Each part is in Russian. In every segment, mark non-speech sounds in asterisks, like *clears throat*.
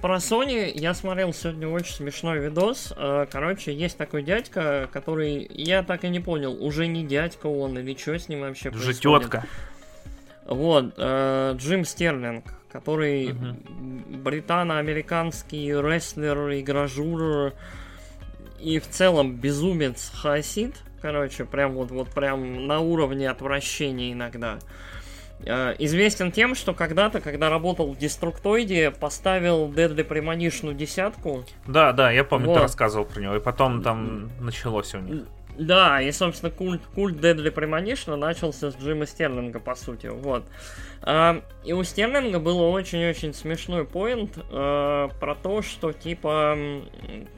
про Sony я смотрел сегодня очень смешной видос. Э, короче, есть такой дядька, который, я так и не понял, уже не дядька он или что с ним вообще Уже тетка. Вот, э, Джим Стерлинг, который угу. британо-американский рестлер, игражур и в целом безумец хаосит. Короче, прям вот, вот прям на уровне отвращения иногда. Э, известен тем, что когда-то, когда работал в Деструктоиде, поставил Deadly Premonition десятку. Да, да, я помню, вот. ты рассказывал про него, и потом там началось у них. Да, и, собственно, культ, культ Deadly Premonition начался с Джима Стерлинга, по сути, вот. А, и у Стерлинга был очень-очень смешной поинт а, про то, что, типа,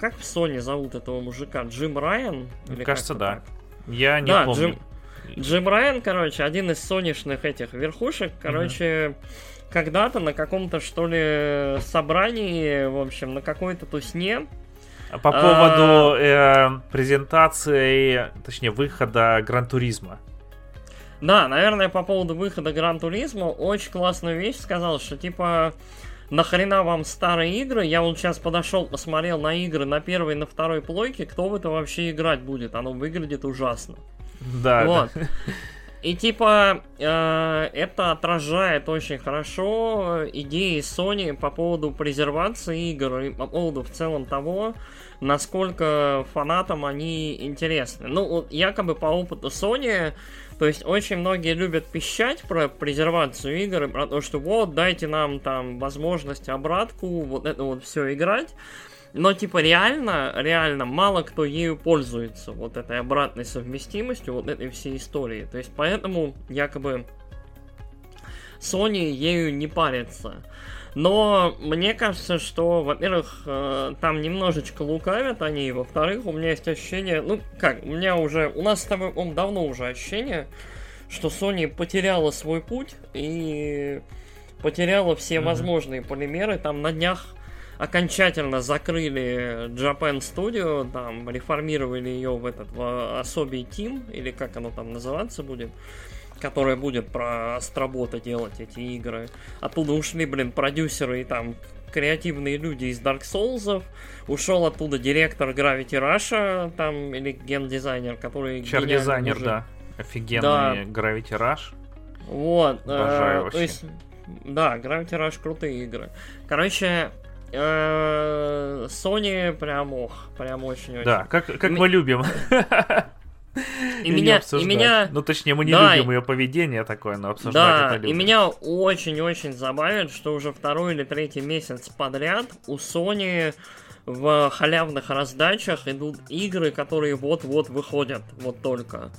как в Sony зовут этого мужика? Джим Райан? Или Кажется, да. Так? Я не да, помню. Джим, Джим Райан, короче, один из сонишных этих верхушек, короче, mm-hmm. когда-то на каком-то, что ли, собрании, в общем, на какой-то тусне, по поводу э, презентации, точнее, выхода Гран Туризма. Да, наверное, по поводу выхода Гран Туризма очень классную вещь сказал, что типа нахрена вам старые игры? Я вот сейчас подошел, посмотрел на игры на первой и на второй плойке, кто в это вообще играть будет? Оно выглядит ужасно. Да. Вот. И типа э, это отражает очень хорошо идеи Sony по поводу презервации игр и по поводу в целом того, насколько фанатам они интересны. Ну, вот якобы по опыту Sony, то есть очень многие любят пищать про презервацию игр, про то, что вот, дайте нам там возможность обратку, вот это вот все играть. Но, типа, реально, реально мало кто ею пользуется, вот этой обратной совместимостью, вот этой всей истории. То есть, поэтому, якобы, Sony ею не парится. Но мне кажется, что, во-первых, э, там немножечко лукавят они, во-вторых, у меня есть ощущение, ну, как, у меня уже, у нас с тобой, он давно уже ощущение, что Sony потеряла свой путь и потеряла все mm-hmm. возможные полимеры. Там на днях окончательно закрыли Japan Studio, там реформировали ее в этот в особый тим, или как оно там называться будет, которая будет про Астробота делать эти игры. Оттуда ушли, блин, продюсеры и там креативные люди из Dark Souls, ушел оттуда директор Gravity Rush, там, или геймдизайнер, который... Чар-дизайнер, да. Офигенный да. Gravity Rush. Вот. Обожаю э, вообще. То есть, да, Gravity Rush крутые игры. Короче, Э, Sony прям ох, прям очень-очень. Да, как, как мы любим. *laughs* И, меня, и меня... Ну, точнее, мы не да, любим ее поведение такое, но обсуждать да, это любим. и меня очень-очень забавит, что уже второй или третий месяц подряд у Sony в халявных раздачах идут игры, которые вот-вот выходят, вот только.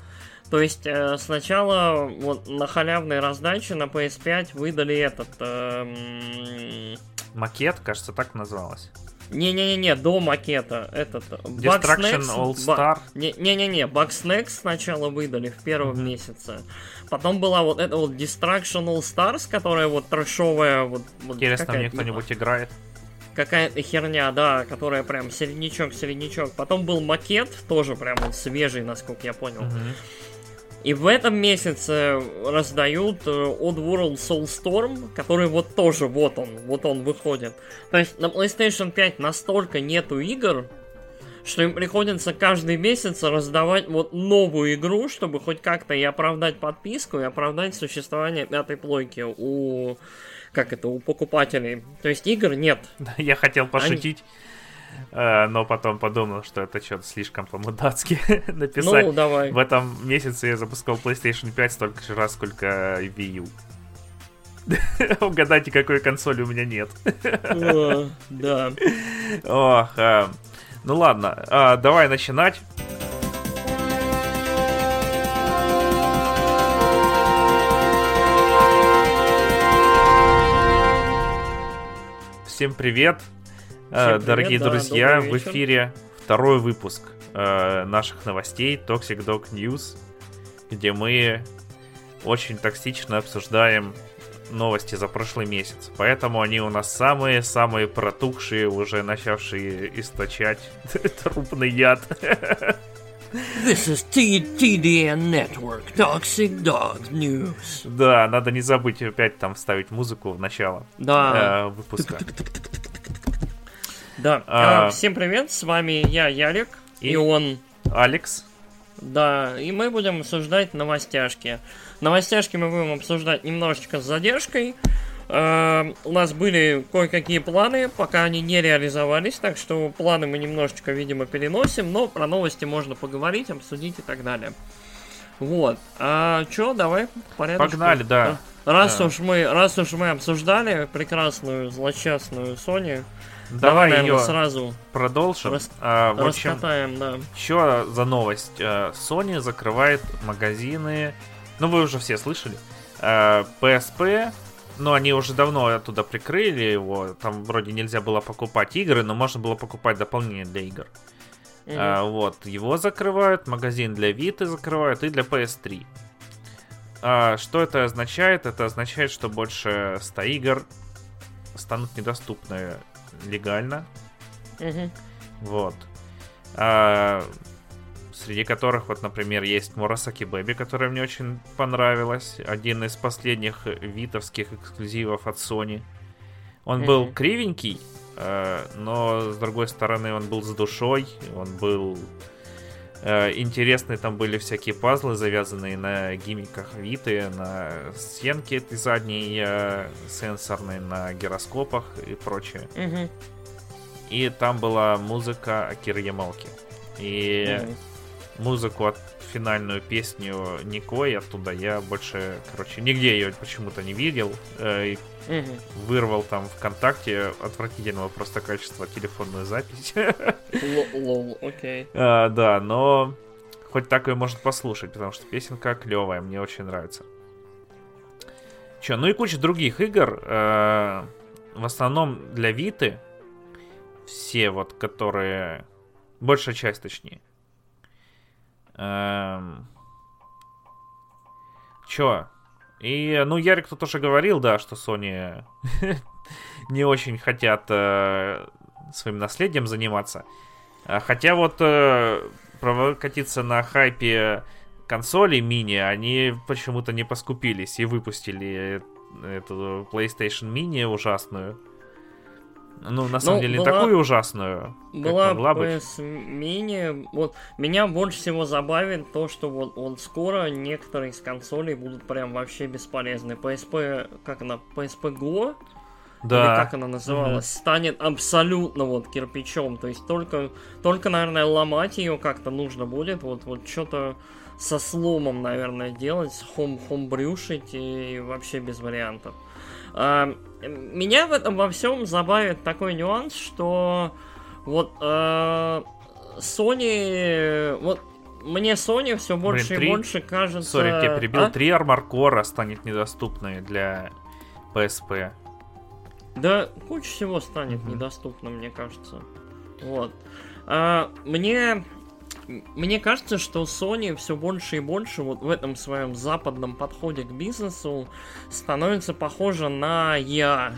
То есть э, сначала вот на халявной раздаче на PS5 выдали этот... Э, Макет, кажется, так называлось. Не-не-не, до макета. Этот. Destruction All Star. Не-не-не, Bugsnax сначала выдали в первом mm-hmm. месяце. Потом была вот эта вот Destruction All Stars, которая вот трэшовая. Вот, вот Интересно, мне кто-нибудь играет? Какая-то херня, да, которая прям середнячок-середнячок. Потом был макет, тоже прям вот свежий, насколько я понял. Mm-hmm. И в этом месяце раздают э, Oddworld Soulstorm, который вот тоже, вот он, вот он выходит. То есть на PlayStation 5 настолько нету игр, что им приходится каждый месяц раздавать вот новую игру, чтобы хоть как-то и оправдать подписку, и оправдать существование пятой плойки у как это, у покупателей. То есть игр нет. *laughs* Я хотел пошутить. Они но потом подумал, что это что-то слишком по-мудацки *laughs* написать. Ну, давай. В этом месяце я запускал PlayStation 5 столько же раз, сколько Wii U. *laughs* Угадайте, какой консоли у меня нет. *laughs* да. Ох, э, ну ладно, э, давай начинать. Всем привет! Всем Дорогие привет, друзья, да, в эфире второй выпуск э, наших новостей Toxic Dog News, где мы очень токсично обсуждаем новости за прошлый месяц. Поэтому они у нас самые-самые протухшие, уже начавшие источать *laughs* трупный яд. This is TDN Network, Toxic Dog News. Да, надо не забыть опять там вставить музыку в начало да. э, выпуска. Да. А, а, всем привет, с вами я, Ярик, и, и он... Алекс. Да, и мы будем обсуждать новостяшки. Новостяшки мы будем обсуждать немножечко с задержкой. Uh, у нас были кое-какие планы, пока они не реализовались, так что планы мы немножечко, видимо, переносим, но про новости можно поговорить, обсудить и так далее. Вот. А чё, давай порядок. Погнали, да. Раз да. уж мы, раз уж мы обсуждали прекрасную злосчастную Sony, Давай, Давай ее сразу продолжим. Рас... А, в общем, Раскатаем, да. Еще за новость. Э, Sony закрывает магазины. Ну, вы уже все слышали. PSP. Э, ну, они уже давно оттуда прикрыли его. Там вроде нельзя было покупать игры, но можно было покупать дополнение для игр. Mm-hmm. А, вот, его закрывают, магазин для Vita закрывают и для PS3. А, что это означает? Это означает, что больше 100 игр станут недоступны легально. Угу. Вот. А, среди которых, вот, например, есть Мурасаки Бэби, которая мне очень понравилась. Один из последних витовских эксклюзивов от Sony. Он mm был кривенький, э, но с другой стороны он был с душой, он был интересные, там были всякие пазлы, завязанные на гимиках Виты, на стенке этой задней э, сенсорной, на гироскопах и прочее. mm И там была музыка Акиры Ямалки. И mm музыку от финальную песню Никой оттуда я больше, короче, нигде ее почему-то не видел. Э, угу. Вырвал там ВКонтакте отвратительного просто качества телефонную запись. *laughs* Лол, окей. А, да, но хоть так ее может послушать, потому что песенка клевая, мне очень нравится. Че, ну и куча других игр. Э, в основном для Виты. Все вот, которые... Большая часть, точнее. Эм... Чё? И, ну, Ярик тут тоже говорил, да, что Sony *laughs* не очень хотят э, своим наследием заниматься. А хотя вот э, прокатиться на хайпе консолей мини, они почему-то не поскупились и выпустили эту PlayStation Mini ужасную. Ну, на самом ну, деле, была, не такую ужасную. Была могла быть. Mini. Вот меня больше всего забавит то, что вот, вот скоро некоторые из консолей будут прям вообще бесполезны. PSP, как она, PSP Go? Да. Или как она называлась, mm станет абсолютно вот кирпичом. То есть только, только, наверное, ломать ее как-то нужно будет. Вот, вот что-то со сломом, наверное, делать, хом, хомбрюшить и вообще без вариантов. А, меня в этом во всем забавит такой нюанс, что вот э, Sony, вот мне Sony все больше Блин, 3... и больше кажется... Сори, я перебил. А? Armor Core станет недоступной для PSP. Да, куча всего станет mm-hmm. недоступно, мне кажется. Вот. А, мне мне кажется, что Sony все больше и больше вот в этом своем западном подходе к бизнесу становится похожа на я.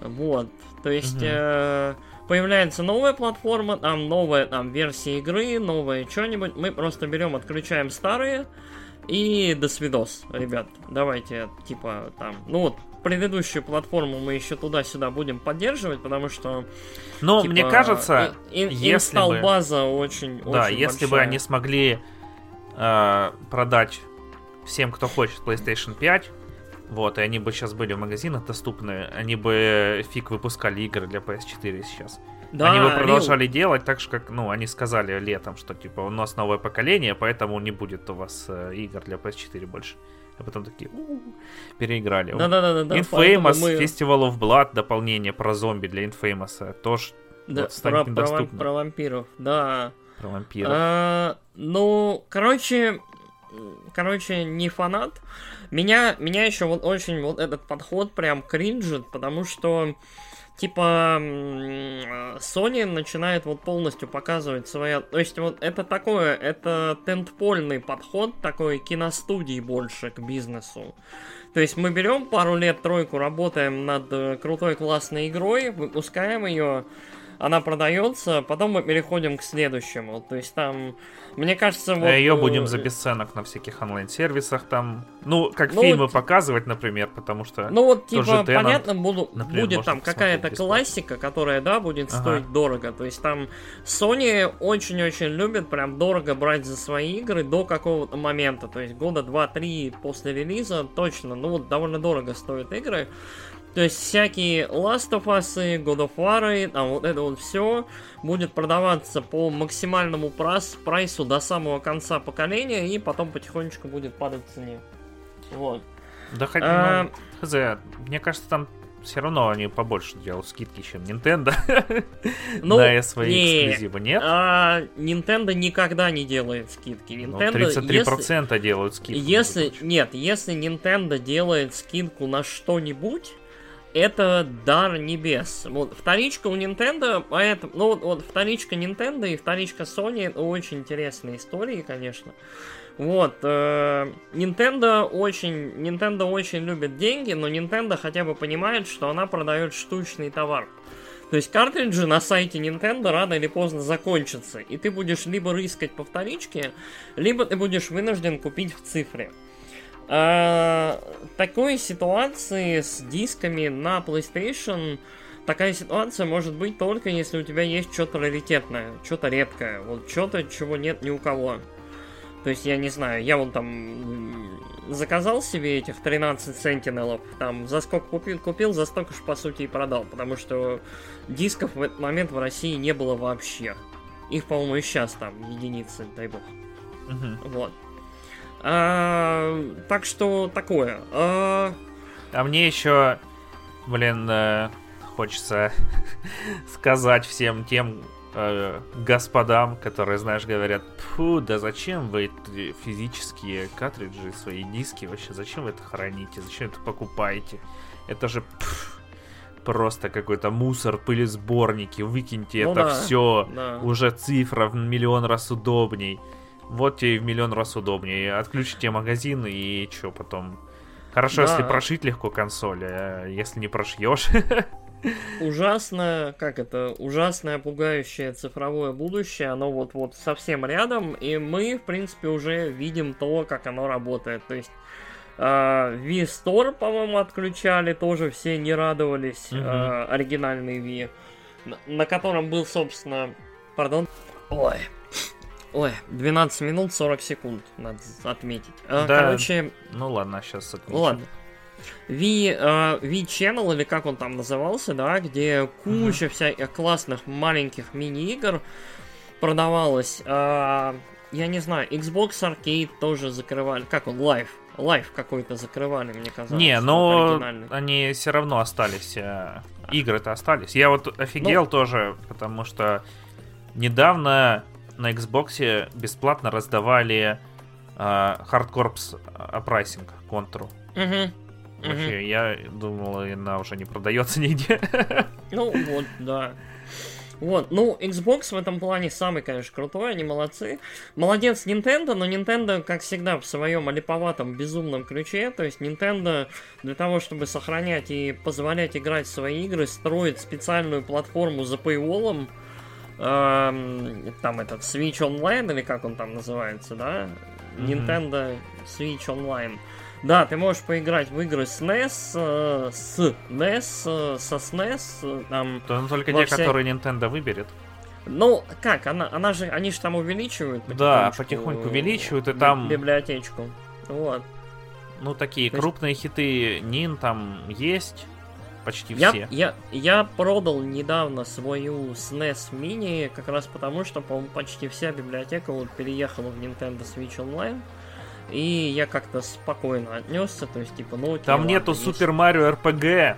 Вот. То есть угу. э, появляется новая платформа, там новая там версия игры, новое что-нибудь. Мы просто берем, отключаем старые и до свидос, ребят. Давайте, типа, там, ну вот, предыдущую платформу мы еще туда-сюда будем поддерживать, потому что... Ну, типа, мне кажется, и, и, если бы... база очень Да, очень если большая. бы они смогли э, продать всем, кто хочет PlayStation 5, вот, и они бы сейчас были в магазинах доступны, они бы фиг выпускали игры для PS4 сейчас. Да, они бы продолжали Рил. делать так же, как, ну, они сказали летом, что, типа, у нас новое поколение, поэтому не будет у вас э, игр для PS4 больше. А потом такие у-у-у, переиграли. Да-да-да. Infamous, мы... Festival of Blood, дополнение про зомби для Infamous, тоже да, вот станет про, недоступно. Про, про вампиров, да. Про вампиров. А, ну, короче, короче, не фанат. Меня, меня еще вот очень вот этот подход прям кринжит, потому что типа Sony начинает вот полностью показывать свои... То есть вот это такое, это тентпольный подход, такой киностудии больше к бизнесу. То есть мы берем пару лет, тройку, работаем над э, крутой классной игрой, выпускаем ее, она продается, потом мы переходим к следующему. То есть там, мне кажется, вот... Ее э, будем за бесценок на всяких онлайн-сервисах там, ну, как ну, фильмы вот, показывать, например, потому что... Ну вот, типа, Тена, понятно, буду, например, будет там какая-то классика, которая, да, будет ага. стоить дорого. То есть там Sony очень-очень любит прям дорого брать за свои игры до какого-то момента. То есть года 2-3 после релиза точно, ну вот довольно дорого стоят игры. То есть всякие Last of Us, God of War, там вот это вот все будет продаваться по максимальному прайс, прайсу до самого конца поколения и потом потихонечку будет падать в цене. Вот. Да хоть, а... ну, хз, мне кажется, там все равно они побольше делают скидки, чем Nintendo. Ну, на свои не, эксклюзивы, нет? А, Nintendo никогда не делает скидки. Ну, Nintendo, ну, 33% если, делают скидку. Если, нет, если Nintendo делает скидку на что-нибудь, это дар небес. Вот вторичка у Nintendo, поэтому, ну вот, вот вторичка Nintendo и вторичка Sony очень интересные истории, конечно. Вот, э, Nintendo очень, Nintendo очень любит деньги, но Nintendo хотя бы понимает, что она продает штучный товар. То есть картриджи на сайте Nintendo рано или поздно закончатся, и ты будешь либо рыскать по вторичке, либо ты будешь вынужден купить в цифре. А, такой ситуации с дисками на PlayStation такая ситуация может быть только если у тебя есть что-то раритетное, что-то редкое, вот что-то, чего нет ни у кого. То есть, я не знаю, я вон там заказал себе этих 13 сентинелов, там, за сколько купил, купил, за столько же, по сути, и продал, потому что дисков в этот момент в России не было вообще. Их, по-моему, и сейчас там единицы, дай бог. Угу. Вот. А, так что такое. А, а мне еще, блин, э, хочется *laughs* сказать всем тем э, господам, которые, знаешь, говорят, фу, да зачем вы физические картриджи, свои диски вообще, зачем вы это храните, зачем это покупаете? Это же пф, просто какой-то мусор, пылесборники, выкиньте ну это да, все, да. уже цифра в миллион раз удобней. Вот тебе в миллион раз удобнее. Отключите магазин и что потом? Хорошо, да. если прошить легко консоль, а если не прошьешь. Ужасное, как это, ужасное, пугающее цифровое будущее, оно вот-вот совсем рядом, и мы, в принципе, уже видим то, как оно работает. То есть Uh, а, V-Store, по-моему, отключали, тоже все не радовались. Uh-huh. Uh, оригинальный V, на, на котором был, собственно, пардон. Ой, Ой, 12 минут 40 секунд, надо отметить. А, да, Короче... Ну ладно, сейчас отмечу. Ладно. V, uh, V-Channel, или как он там назывался, да, где куча uh-huh. всяких классных маленьких мини-игр продавалась. Uh, я не знаю, Xbox Arcade тоже закрывали. Как он, Live? Live какой-то закрывали, мне казалось. Не, но они все равно остались. Э, игры-то остались. Я вот офигел ну... тоже, потому что недавно на Xbox бесплатно раздавали э, Hard Corps Uprising контру. Угу. Вообще, угу. я думал, она уже не продается *laughs* нигде. Ну вот, да. Вот, ну, Xbox в этом плане самый, конечно, крутой, они молодцы. Молодец Nintendo, но Nintendo, как всегда, в своем олиповатом, безумном ключе. То есть Nintendo для того, чтобы сохранять и позволять играть в свои игры, строит специальную платформу за paywall, эм, там этот Switch Online, или как он там называется, да? Mm-hmm. Nintendo Switch Online. Да, ты можешь поиграть в игры с NES, э, с NES, э, со SNES, э, там... То только те, вся... которые Nintendo выберет. Ну, как, она, она же, они же там увеличивают Да, потихоньку увеличивают, и там... Библиотечку, вот. Ну, такие То крупные хиты Нин там есть, почти я, все. Я, я продал недавно свою SNES Mini, как раз потому, что, по-моему, почти вся библиотека вот переехала в Nintendo Switch Online. И я как-то спокойно отнесся, то есть, типа, ну... Там ладно, нету Супер Марио РПГ.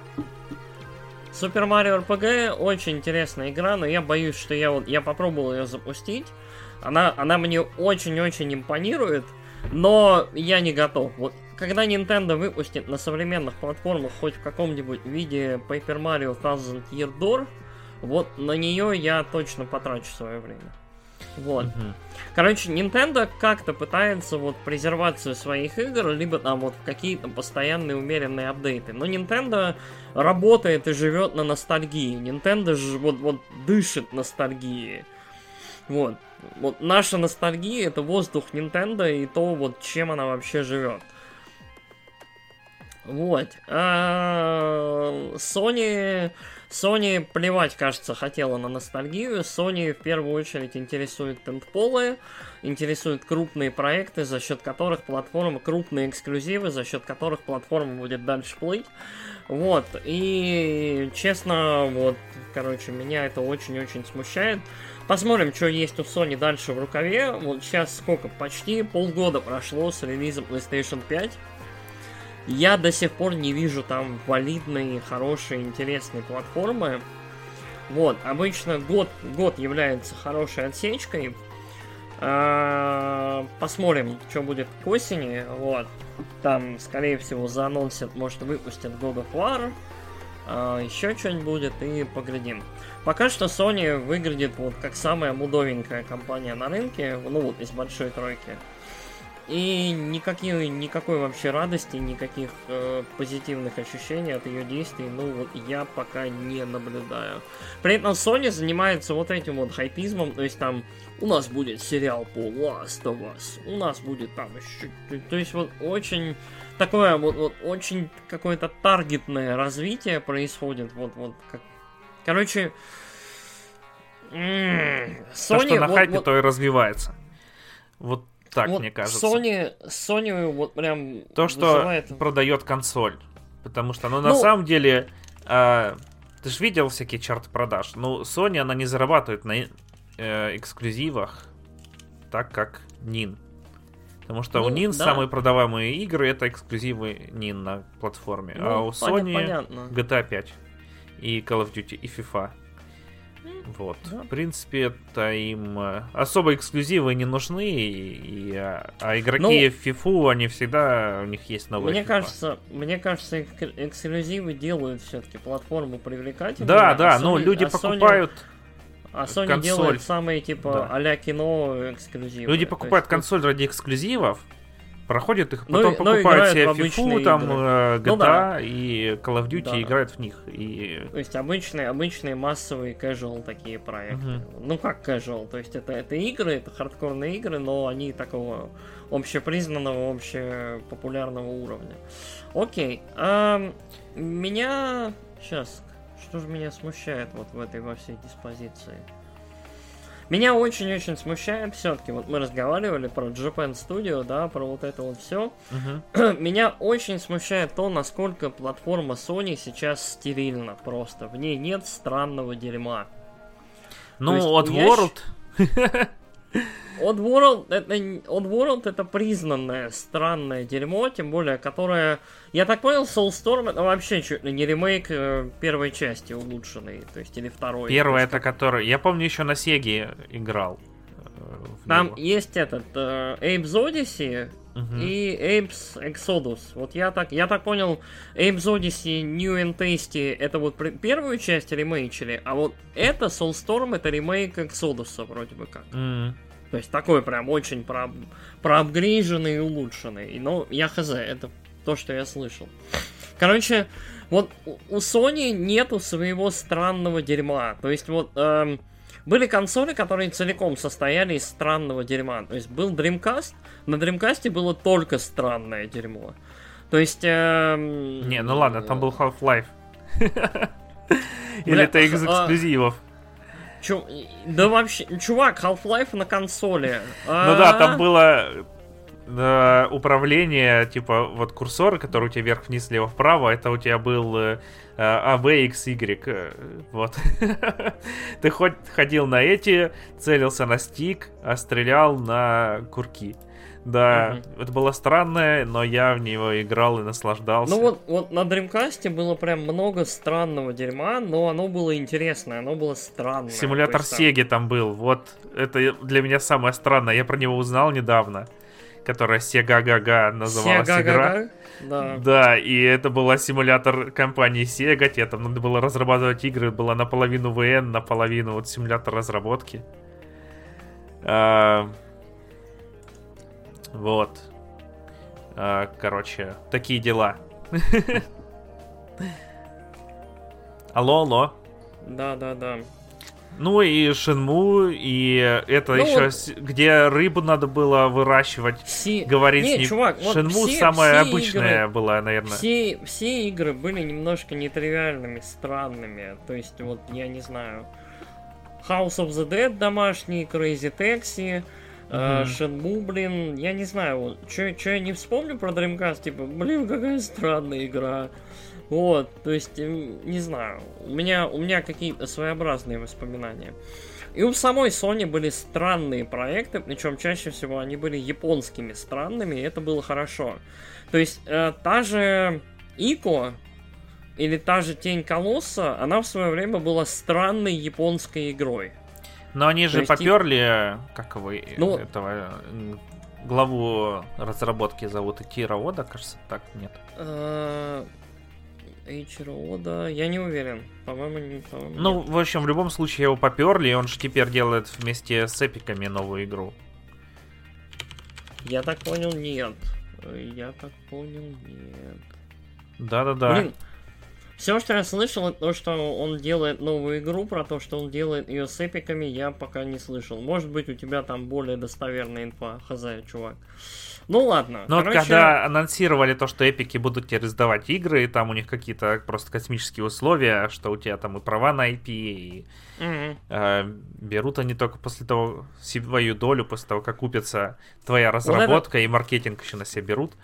Супер Марио РПГ очень интересная игра, но я боюсь, что я вот я попробовал ее запустить. Она, она мне очень-очень импонирует, но я не готов. Вот когда Nintendo выпустит на современных платформах хоть в каком-нибудь виде Paper Mario Thousand Year Door, вот на нее я точно потрачу свое время. Вот. Угу. Короче, Nintendo как-то пытается вот презервацию своих игр, либо там вот какие-то постоянные умеренные апдейты. Но Nintendo работает и живет на ностальгии. Nintendo же вот, вот дышит ностальгией. Вот. Вот наша ностальгия это воздух Nintendo и то, вот чем она вообще живет. Вот. А Sony Sony плевать, кажется, хотела на ностальгию. Sony в первую очередь интересует тентполы, интересуют крупные проекты, за счет которых платформа, крупные эксклюзивы, за счет которых платформа будет дальше плыть. Вот, и честно, вот, короче, меня это очень-очень смущает. Посмотрим, что есть у Sony дальше в рукаве. Вот сейчас сколько? Почти полгода прошло с релизом PlayStation 5. Я до сих пор не вижу там валидные, хорошие, интересные платформы. Вот, обычно год, год является хорошей отсечкой. А, посмотрим, что будет к осени. Вот. Там, скорее всего, заанонсят, может, выпустят God of War. А, еще что-нибудь будет и поглядим. Пока что Sony выглядит вот как самая мудовенькая компания на рынке, ну вот из большой тройки. И никакие, никакой вообще радости, никаких э, позитивных ощущений от ее действий, ну вот я пока не наблюдаю. При этом Sony занимается вот этим вот хайпизмом, то есть там у нас будет сериал по Last of Us, у нас будет там еще... То есть вот очень такое вот, вот очень какое-то таргетное развитие происходит, вот, вот как... Короче... Sony, То, что на вот, хайпе, вот... то и развивается. Вот так, вот мне кажется. Sony, Sony вот прям То, что вызывает... продает консоль. Потому что, ну, на ну... самом деле, э, ты же видел всякие чарты продаж. Ну, Sony, она не зарабатывает на э, эксклюзивах так, как Nин. Потому что ну, у Nин да. самые продаваемые игры это эксклюзивы Nин на платформе. Ну, а у Sony понятно. GTA 5 и Call of Duty и FIFA. Вот. Да. В принципе, это им э, особо эксклюзивы не нужны, и, и, а, а игроки ну, в FIFA, они всегда, у них есть новые Мне FIFA. кажется, мне кажется, эксклюзивы делают все-таки платформу привлекательной. Да, да, а ну люди а покупают... А Sony консоль. делает самые типа да. а-ля кино эксклюзивы. Люди покупают есть, консоль ради эксклюзивов, проходят их, потом но, покупают но себе FIFA, там игры. GTA ну, да. и Call of Duty да. играют в них. И... То есть обычные, обычные массовые casual такие проекты. Угу. Ну как casual, то есть это, это игры, это хардкорные игры, но они такого общепризнанного, общепопулярного уровня. Окей. А, меня... Сейчас, что же меня смущает вот в этой во всей диспозиции? Меня очень-очень смущает все-таки, вот мы разговаривали про Japan Studio, да, про вот это вот все. Uh-huh. *clears throat* Меня очень смущает то, насколько платформа Sony сейчас стерильна просто. В ней нет странного дерьма. Ну, от World... *laughs* Oddworld это, Oddworld это признанное странное дерьмо, тем более, которое... Я так понял, Soulstorm это вообще чуть ли не ремейк э, первой части улучшенной, то есть или второй. Первая это который... Я помню, еще на Сеге играл. Э, Там есть этот э, Apes Odyssey uh-huh. и Apes Exodus. Вот я так, я так понял, Apes Odyssey New and Tasty это вот первую часть ремейчили, а вот это Soulstorm это ремейк Exodus вроде бы как. Uh-huh. То есть такой прям очень про, проапгрейженный и улучшенный. Но я хз, это то, что я слышал. Короче, вот у Sony нету своего странного дерьма. То есть вот эм, были консоли, которые целиком состояли из странного дерьма. То есть был Dreamcast, на Dreamcast было только странное дерьмо. То есть... Эм... Не, ну ладно, там был Half-Life. Или это из а, эксклюзивов. Чу... Да вообще, чувак, Half-Life на консоли. Ну да, там а? было э, управление, типа, вот курсор, который у тебя вверх-вниз, слева-вправо, это у тебя был э, А, B, X, Y. Вот. *laughs* Ты хоть ходил на эти, целился на стик, а стрелял на курки. Да, угу. это было странное, но я в него играл и наслаждался. Ну вот, вот на Dreamcast было прям много странного дерьма, но оно было интересное, оно было странное. Симулятор есть, Сеги там был, вот это для меня самое странное, я про него узнал недавно, которая Гага называлась Sega игра. Да. да, и это была симулятор компании Sega, тебе там надо было разрабатывать игры, была наполовину ВН, наполовину вот симулятор разработки. А, вот. А, короче, такие дела. Алло, алло. Да, да, да. Ну и Шинму, и это ну, еще вот... где рыбу надо было выращивать. Все... Говорить не, не... чувак, вот Шинму все, самая все обычная игры, была, наверное. Все, все игры были немножко нетривиальными, странными. То есть, вот, я не знаю. House of the Dead домашний, Crazy Taxi, mm-hmm. Shenmue, блин, я не знаю, что я не вспомню про Dreamcast, типа, блин, какая странная игра. Вот, то есть, не знаю, у меня, у меня какие-то своеобразные воспоминания. И у самой Sony были странные проекты, причем чаще всего они были японскими странными, и это было хорошо. То есть, э, та же Ико, или та же Тень Колосса, она в свое время была странной японской игрой. Но они же поперли, как вы, ну, этого главу разработки зовут Итира Ода, кажется, так, нет? Э, Эйчиро Ода, я не уверен. По-моему, не по Ну, нет. в общем, в любом случае его поперли, и он же теперь делает вместе с эпиками новую игру. Я так понял, нет. Я так понял, нет. Да-да-да. Блин, все, что я слышал, то, что он делает новую игру, про то, что он делает ее с эпиками, я пока не слышал. Может быть, у тебя там более достоверная инфа, хз, чувак. Ну ладно. Но короче... когда анонсировали то, что эпики будут тебе раздавать игры, и там у них какие-то просто космические условия, что у тебя там и права на IP, и mm э, берут они только после того свою долю, после того, как купится твоя разработка, вот это... и маркетинг еще на себя берут.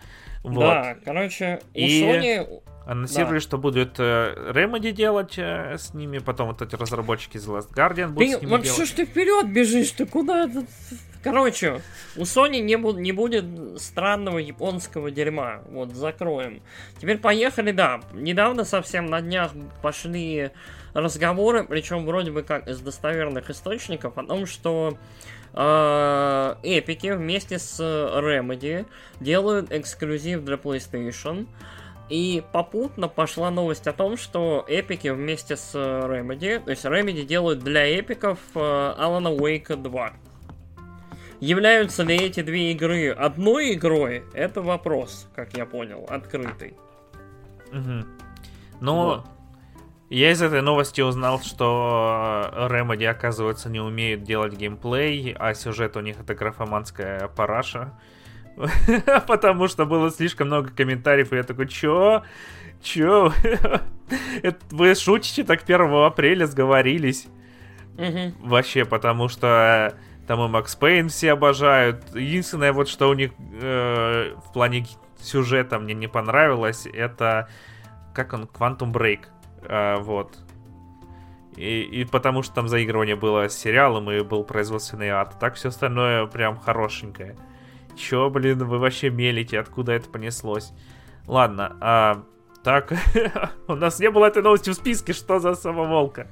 Вот. Да, короче, у и... Sony Анонсировали, да. что будет э, Remedy делать э, с ними, потом вот эти разработчики из Last Guardian будут ты, с ними вот делать. что ж ты вперед бежишь, ты куда? Короче, у Sony не, бу- не будет странного японского дерьма. Вот, закроем. Теперь поехали, да. Недавно совсем на днях пошли разговоры, причем вроде бы как из достоверных источников, о том, что эпики вместе с Remedy делают эксклюзив для PlayStation. И попутно пошла новость о том, что эпики вместе с Remedy, то есть Remedy делают для эпиков Alan Wake 2. Являются ли эти две игры одной игрой? Это вопрос, как я понял, открытый. Угу. Но вот. Я из этой новости узнал, что Remedy, оказывается, не умеют делать геймплей, а сюжет у них это графоманская параша. *laughs* Потому что было слишком много комментариев, и я такой, чё? Чё? *laughs* Вы шутите так 1 апреля сговорились? Вообще, потому что там и Макс Пейн все обожают. Единственное, вот что у них э, в плане сюжета мне не понравилось, это как он, Quantum Break. Э, вот. И, и потому что там заигрывание было с сериалом и был производственный ад. Так все остальное прям хорошенькое. Чё, блин, вы вообще мелите? Откуда это понеслось? Ладно, а... Так, *laughs* у нас не было этой новости в списке, что за самоволка?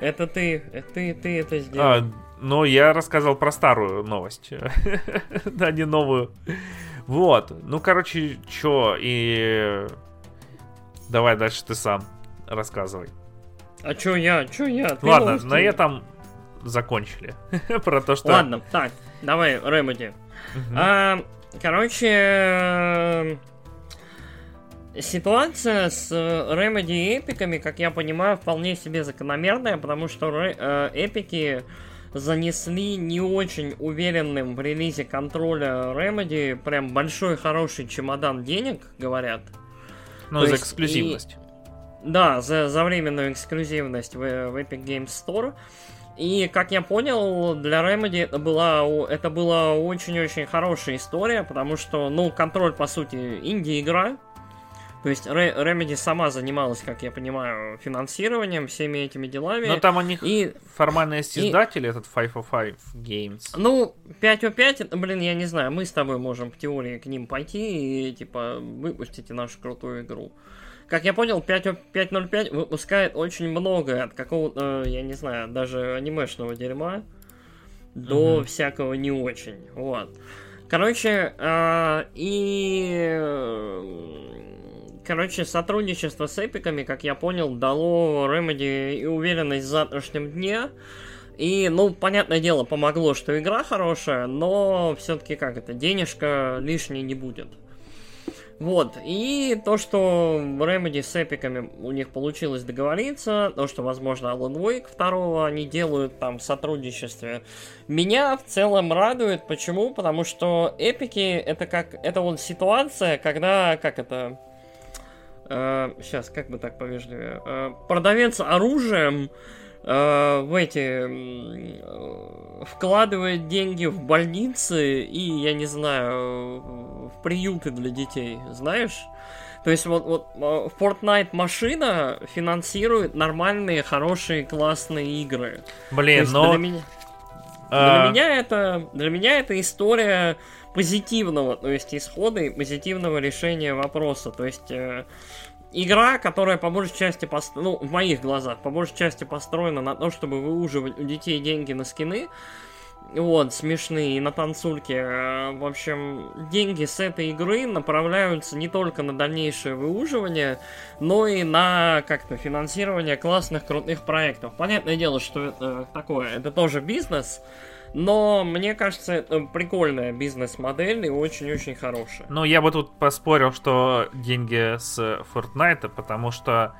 Это ты, ты, ты это сделал. А, ну, я рассказал про старую новость, да, *laughs* не новую. Вот, ну, короче, чё, и... Давай дальше ты сам рассказывай. А чё я, чё я? Ты Ладно, новости? на этом закончили. *laughs* про то, что... Ладно, так, давай, Ремеди. А, короче, ситуация с Remedy и эпиками, как я понимаю, вполне себе закономерная, потому что э, эпики занесли не очень уверенным в релизе контроля Remedy прям большой хороший чемодан денег, говорят. Ну, То за эксклюзивность. И, да, за, за временную эксклюзивность в, в Epic Games Store. И, как я понял, для Remedy это была, это была очень-очень хорошая история, потому что, ну, контроль, по сути, инди-игра. То есть Remedy сама занималась, как я понимаю, финансированием, всеми этими делами. Но там у них и, формально есть издатель, и, этот 505 Games. Ну, 505, это, блин, я не знаю, мы с тобой можем в теории к ним пойти и, типа, выпустите нашу крутую игру. Как я понял, 5, 505 выпускает очень многое от какого-то, э, я не знаю, даже анимешного дерьма до угу. всякого не очень. Вот. Короче, э, и... Короче, сотрудничество с эпиками, как я понял, дало Remedy и уверенность в завтрашнем дне. И, ну, понятное дело, помогло, что игра хорошая, но все-таки как это, денежка лишней не будет. Вот, и то, что Remedy с эпиками у них получилось договориться, то, что, возможно, Alan Wake 2 они делают там в сотрудничестве, меня в целом радует. Почему? Потому что эпики это как, это вот ситуация, когда, как это, э, сейчас, как бы так повежливее, э, продавец оружием э, в эти э, вкладывает деньги в больницы и, я не знаю, в приюты для детей, знаешь? То есть вот, вот э, Fortnite машина финансирует нормальные, хорошие, классные игры. Блин, но... Для меня, а... для меня это для меня это история позитивного, то есть исхода и позитивного решения вопроса. То есть э, игра, которая по большей части, пост... ну, в моих глазах, по большей части построена на том, чтобы выуживать у детей деньги на скины, вот, смешные, на танцульки. Э, в общем, деньги с этой игры направляются не только на дальнейшее выуживание, но и на как-то финансирование классных, крутых проектов. Понятное дело, что это такое, это тоже бизнес, но мне кажется, это прикольная бизнес-модель и очень-очень хорошая. Ну, я бы тут поспорил, что деньги с Fortnite, потому что,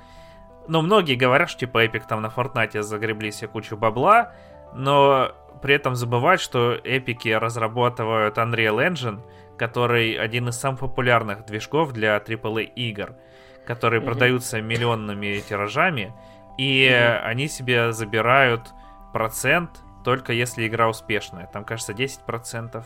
ну, многие говорят, что типа Epic там на Fortnite загребли себе кучу бабла, но при этом забывать, что эпики разрабатывают Unreal Engine, который один из самых популярных движков для AAA игр, которые mm-hmm. продаются миллионными тиражами, и mm-hmm. они себе забирают процент только если игра успешная. Там, кажется, 10%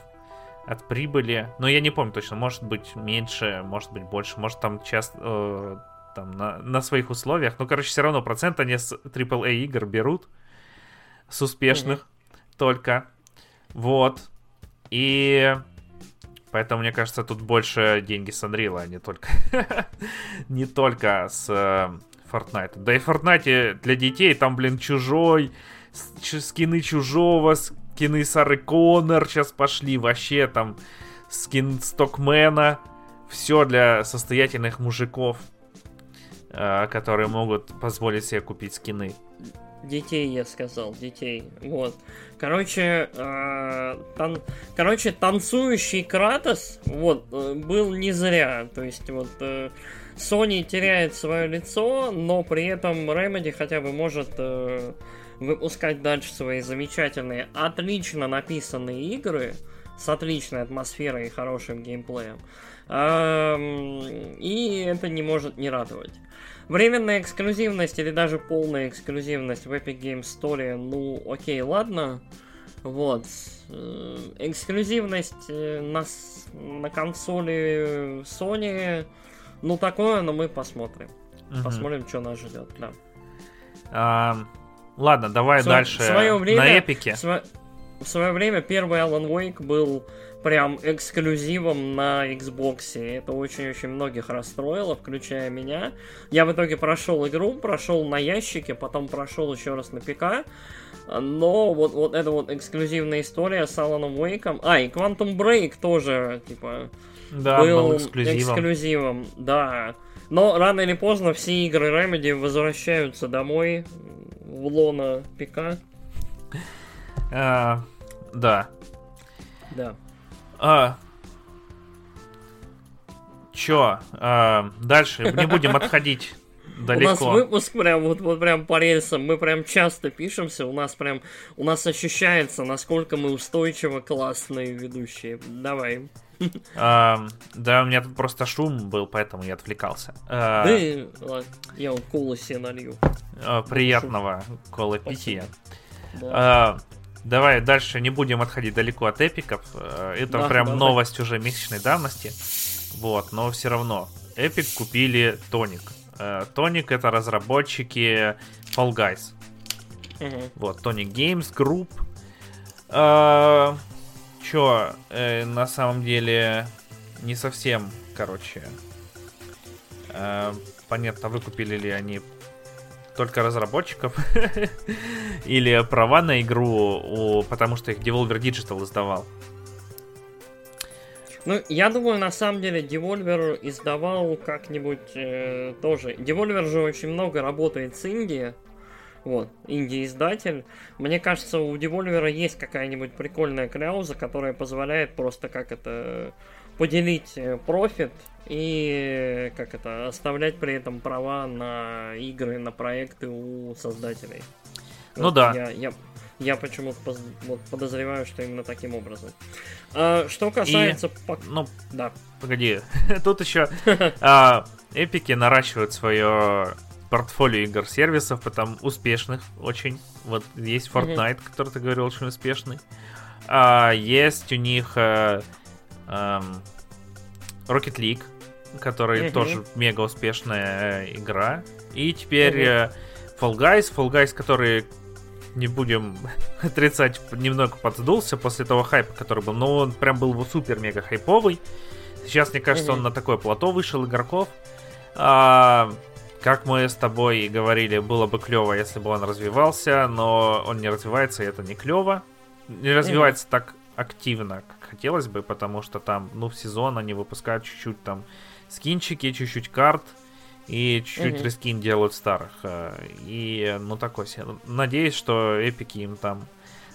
от прибыли. Но я не помню точно, может быть меньше, может быть больше, может там часто э, там на, на своих условиях. Ну, короче, все равно процент они с AAA игр берут с успешных mm-hmm. только. Вот. И поэтому, мне кажется, тут больше деньги с Unreal, а не только, *laughs* не только с э, Fortnite. Да и Fortnite для детей там, блин, чужой скины Чужого, скины Сары Коннор сейчас пошли, вообще там скин Стокмена. Все для состоятельных мужиков, э, которые могут позволить себе купить скины. Детей, я сказал, детей. Вот. Короче, э, тан... короче, танцующий Кратос, вот, э, был не зря. То есть, вот, э, Sony теряет свое лицо, но при этом Remedy хотя бы может э, выпускать дальше свои замечательные, отлично написанные игры с отличной атмосферой и хорошим геймплеем. И это не может не радовать. Временная эксклюзивность или даже полная эксклюзивность в Epic Games Store, ну, окей, ладно. Вот. Э, эксклюзивность э, на, на консоли Sony, ну, такое, но мы посмотрим. Угу. Посмотрим, что нас ждет, да. А, Ладно, давай в дальше. В свое время, на эпике. В, сво... в свое время первый Alan Wake был прям эксклюзивом на Xbox. Это очень-очень многих расстроило, включая меня. Я в итоге прошел игру, прошел на ящике, потом прошел еще раз на ПК. Но вот, вот эта вот эксклюзивная история с Alan Wake. А, и Quantum Break тоже, типа, да, был, был эксклюзивом. эксклюзивом. Да. Но рано или поздно все игры Remedy возвращаются домой в лона ПК. А, да. Да. А, чё? А, дальше не будем отходить далеко. *laughs* У нас выпуск прям вот, вот прям по рельсам, мы прям часто пишемся, у нас прям, у нас ощущается, насколько мы устойчиво классные ведущие. Давай. *laughs* А, да, у меня тут просто шум был, поэтому я отвлекался. А, да, ладно, я вот колу себе налью. А, приятного колы питья. Да. Давай дальше не будем отходить далеко от эпиков. Это да, прям давай. новость уже месячной давности. Вот, но все равно. Эпик купили Тоник. Тоник это разработчики Fall Guys. Угу. Вот, Tonic Games Group чё, э, на самом деле не совсем, короче, э, понятно, выкупили ли они только разработчиков *laughs* или права на игру, у, потому что их Devolver Digital издавал. Ну, я думаю, на самом деле, Devolver издавал как-нибудь э, тоже. Devolver же очень много работает с Индией, Вот, инди-издатель. Мне кажется, у Devolver есть какая-нибудь прикольная кляуза, которая позволяет просто как это поделить э, профит и как это оставлять при этом права на игры, на проекты у создателей. Ну вот да. Я, я, я почему-то вот, подозреваю, что именно таким образом. А, что касается... И, пок... Ну, да. Погоди, *laughs* тут еще *laughs* а, эпики наращивают свое портфолио игр-сервисов, потом успешных очень. Вот есть Fortnite, mm-hmm. который ты говорил, очень успешный. А, есть у них а, а, Rocket League, который mm-hmm. тоже мега успешная э, игра. И теперь mm-hmm. Fall Guys, Fall Guys, который не будем *laughs* отрицать, немного подсдулся после того хайпа, который был. Но он прям был супер-мега хайповый. Сейчас, мне кажется, mm-hmm. он на такое плато вышел игроков. А, как мы с тобой говорили, было бы клево, если бы он развивался, но он не развивается, и это не клево. Не развивается mm-hmm. так активно, как хотелось бы, потому что там, ну, в сезон они выпускают чуть-чуть там скинчики, чуть-чуть карт, и чуть-чуть mm-hmm. рескин делают старых. Э, и, ну, такой себе. Надеюсь, что эпики им там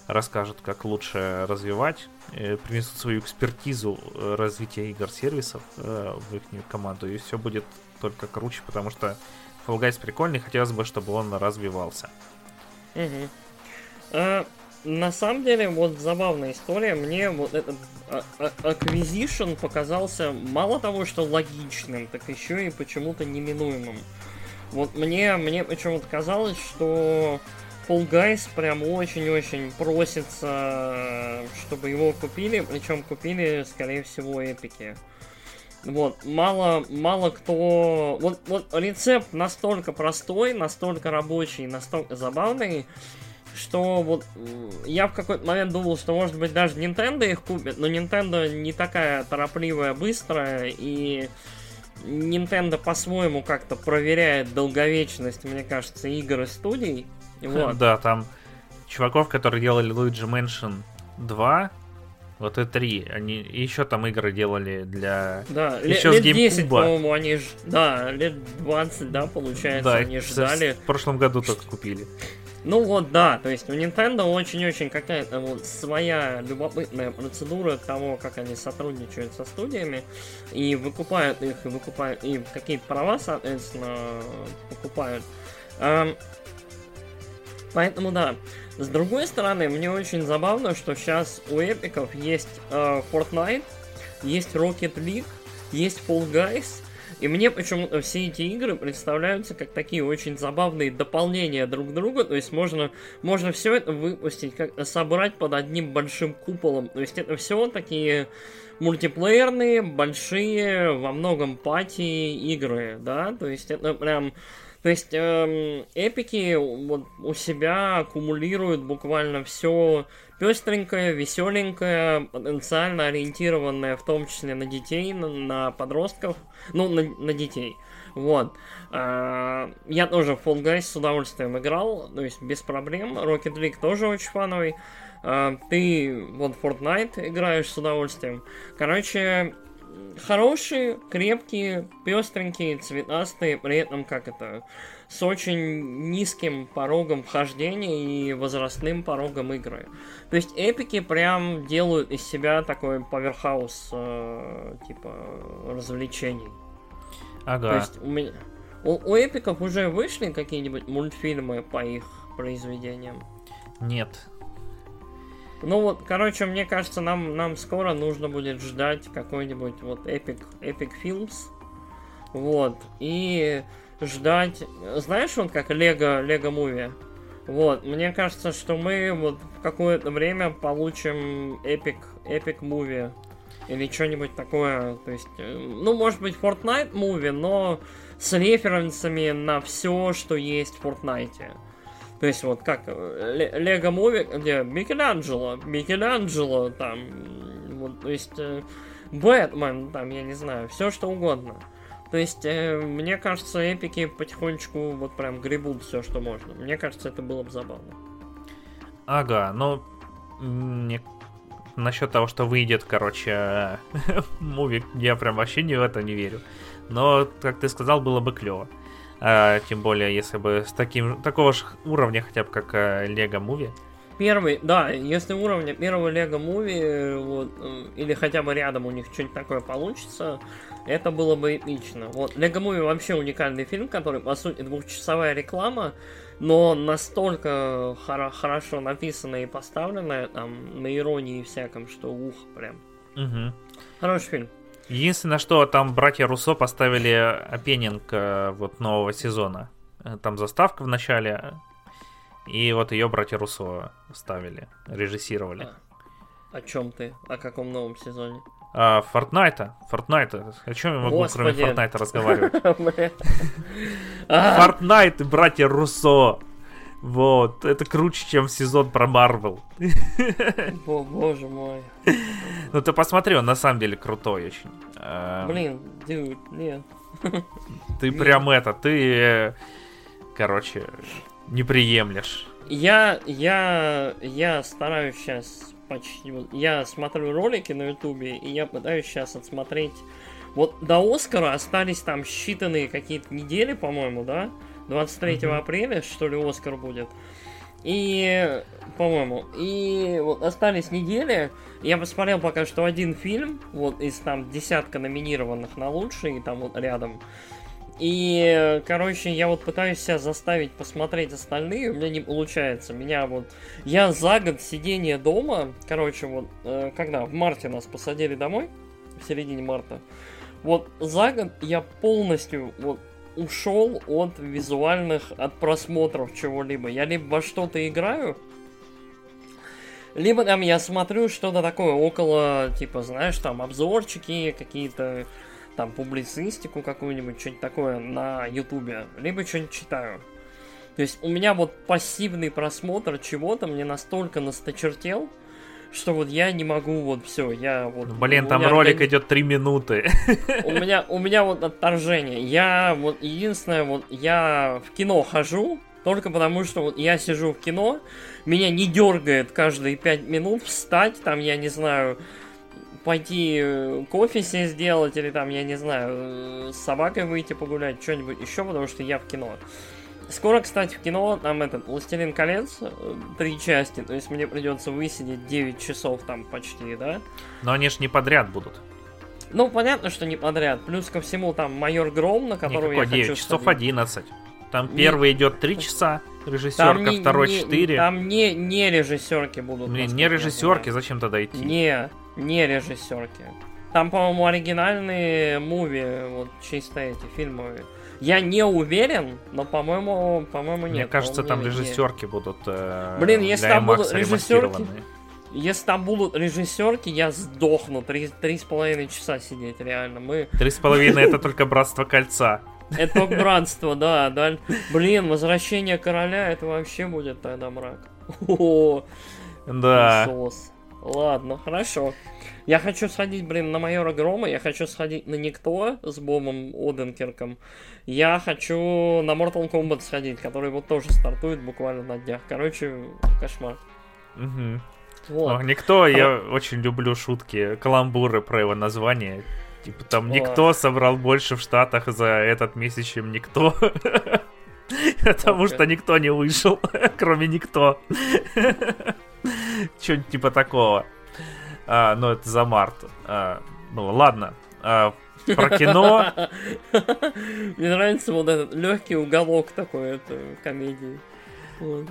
расскажут, как лучше развивать, э, принесут свою экспертизу э, развития игр-сервисов в их команду, и все будет только круче, потому что Fall Guys прикольный, хотелось бы, чтобы он развивался. Угу. А, на самом деле, вот забавная история. Мне вот этот а, а, Acquisition показался мало того, что логичным, так еще и почему-то неминуемым. Вот мне, мне почему-то казалось, что Fall Guys прям очень-очень просится, чтобы его купили, причем купили, скорее всего, эпики. Вот, мало, мало кто... Вот, вот рецепт настолько простой, настолько рабочий, настолько забавный, что вот я в какой-то момент думал, что может быть даже Nintendo их купит, но Nintendo не такая торопливая, быстрая, и Nintendo по-своему как-то проверяет долговечность, мне кажется, игр и студий. *laughs* Вот. Да, там чуваков, которые делали Luigi Mansion 2, вот и три. Они еще там игры делали для... Да, еще лет, лет 10, по-моему, они ж... Да, лет 20, да, получается, да, они ждали. В прошлом году только купили. Ну вот, да, то есть у Nintendo очень-очень какая-то вот своя любопытная процедура того, как они сотрудничают со студиями и выкупают их, и выкупают, и какие-то права, соответственно, покупают. Поэтому да. С другой стороны, мне очень забавно, что сейчас у эпиков есть э, Fortnite, есть Rocket League, есть Fall Guys, и мне почему-то все эти игры представляются как такие очень забавные дополнения друг к другу. То есть можно, можно все это выпустить, как собрать под одним большим куполом. То есть это все такие мультиплеерные, большие, во многом пати игры, да. То есть это прям то есть эм, эпики вот у себя аккумулируют буквально все пестренькое, веселенькое, потенциально ориентированное в том числе на детей, на, на подростков, ну, на, на детей. Вот. А, я тоже Fall Guys с удовольствием играл, то есть без проблем. Rocket League тоже очень фановый. А, ты вот Fortnite играешь с удовольствием. Короче, хорошие, крепкие, пестренькие, цветастые, при этом как это с очень низким порогом вхождения и возрастным порогом игры. То есть эпики прям делают из себя такой поверхаус э, типа развлечений. Ага. То есть у меня у, у эпиков уже вышли какие-нибудь мультфильмы по их произведениям? Нет, ну вот, короче, мне кажется, нам, нам скоро нужно будет ждать какой-нибудь вот Epic, Epic Films. Вот. И ждать... Знаешь, вот как Лего, Лего Муви? Вот, мне кажется, что мы вот в какое-то время получим Epic, Epic Movie. Или что-нибудь такое. То есть, э, ну, может быть, Fortnite Movie, но с референсами на все, что есть в Fortnite. То есть вот как Лего Муви, где Микеланджело, Микеланджело там, вот, то есть э, Бэтмен, там, я не знаю, все что угодно. То есть, э, мне кажется, эпики потихонечку вот прям гребут все, что можно. Мне кажется, это было бы забавно. Ага, ну, мне насчет того, что выйдет, короче, *laughs* муви, я прям вообще не в это не верю. Но, как ты сказал, было бы клево. Тем более, если бы с таким, такого же уровня, хотя бы как Лего Муви. Первый, да, если уровня первого Лего Муви, вот, э, или хотя бы рядом у них что-нибудь такое получится, это было бы эпично. Вот, Лего Муви вообще уникальный фильм, который, по сути, двухчасовая реклама, но настолько хор- хорошо написанная и поставленная, там, на иронии и всяком, что ух, прям. Угу. Хороший фильм. Единственное, что там братья Руссо поставили опенинг э, вот нового сезона. Э, там заставка в начале, и вот ее братья Руссо ставили, режиссировали. А, о чем ты? О каком новом сезоне? А, Фортнайта. Фортнайта. О чем я могу, Господи. кроме Фортнайта, разговаривать? *laughs* Фортнайт братья Руссо. Вот, это круче, чем сезон про Марвел. *laughs* Боже мой. Ну ты посмотри, он на самом деле крутой очень. А, Блин, дюд, нет. *laughs* Ты прям это, ты, короче, не приемлешь. Я, я, я стараюсь сейчас почти... Я смотрю ролики на ютубе, и я пытаюсь сейчас отсмотреть... Вот до Оскара остались там считанные какие-то недели, по-моему, да? 23 mm-hmm. апреля, что ли, Оскар будет. И, по-моему, и вот остались недели. Я посмотрел пока что один фильм, вот из там десятка номинированных на лучший, там вот рядом. И, короче, я вот пытаюсь себя заставить посмотреть остальные, у меня не получается. Меня вот... Я за год сидения дома, короче, вот, э, когда в марте нас посадили домой, в середине марта, вот за год я полностью вот ушел от визуальных, от просмотров чего-либо. Я либо во что-то играю, либо там я смотрю что-то такое около, типа, знаешь, там обзорчики, какие-то там публицистику какую-нибудь, что-нибудь такое на ютубе, либо что-нибудь читаю. То есть у меня вот пассивный просмотр чего-то мне настолько насточертел, что вот я не могу, вот все, я вот... Блин, там ролик органи... идет 3 минуты. У меня, у меня вот отторжение. Я вот, единственное, вот я в кино хожу, только потому что вот я сижу в кино, меня не дергает каждые 5 минут встать, там, я не знаю, пойти э, кофе себе сделать, или там, я не знаю, с собакой выйти погулять, что-нибудь еще, потому что я в кино. Скоро, кстати, в кино там этот «Властелин колец» э, три части, то есть мне придется высидеть 9 часов там почти, да? Но они ж не подряд будут. Ну, понятно, что не подряд. Плюс ко всему там «Майор Гром», на которого Никакой я 9 хочу часов сходить. 11. Там не... первый идет 3 часа, режиссерка, там второй не, 4. Там не, не режиссерки будут. Блин, не режиссерки, зачем тогда идти? Не, не режиссерки. Там, по-моему, оригинальные муви, вот чисто эти фильмы. Я не уверен, но, по-моему, по-моему, нет. Мне кажется, там режиссерки будут. Э, Блин, если там будут режиссерки. Если там будут режиссерки, я сдохну. Три, три с половиной часа сидеть, реально. Мы... Три с половиной это только братство кольца. *laughs* Это братство, да, да. Блин, возвращение короля, это вообще будет тогда мрак. *laughs* О, да. Ладно, хорошо. Я хочу сходить, блин, на майора Грома, я хочу сходить на Никто с Бомом Оденкерком. Я хочу на Mortal Kombat сходить, который вот тоже стартует буквально на днях. Короче, кошмар. Угу. Вот. Но никто, а... я очень люблю шутки, каламбуры про его название. Типа там О. никто собрал больше в Штатах за этот месяц, чем никто. *laughs* Потому что никто не вышел, *laughs* кроме никто. *laughs* Что-нибудь типа такого. А, ну, это за март. А, ну, ладно. А, про кино. *laughs* Мне нравится вот этот легкий уголок такой, это комедии.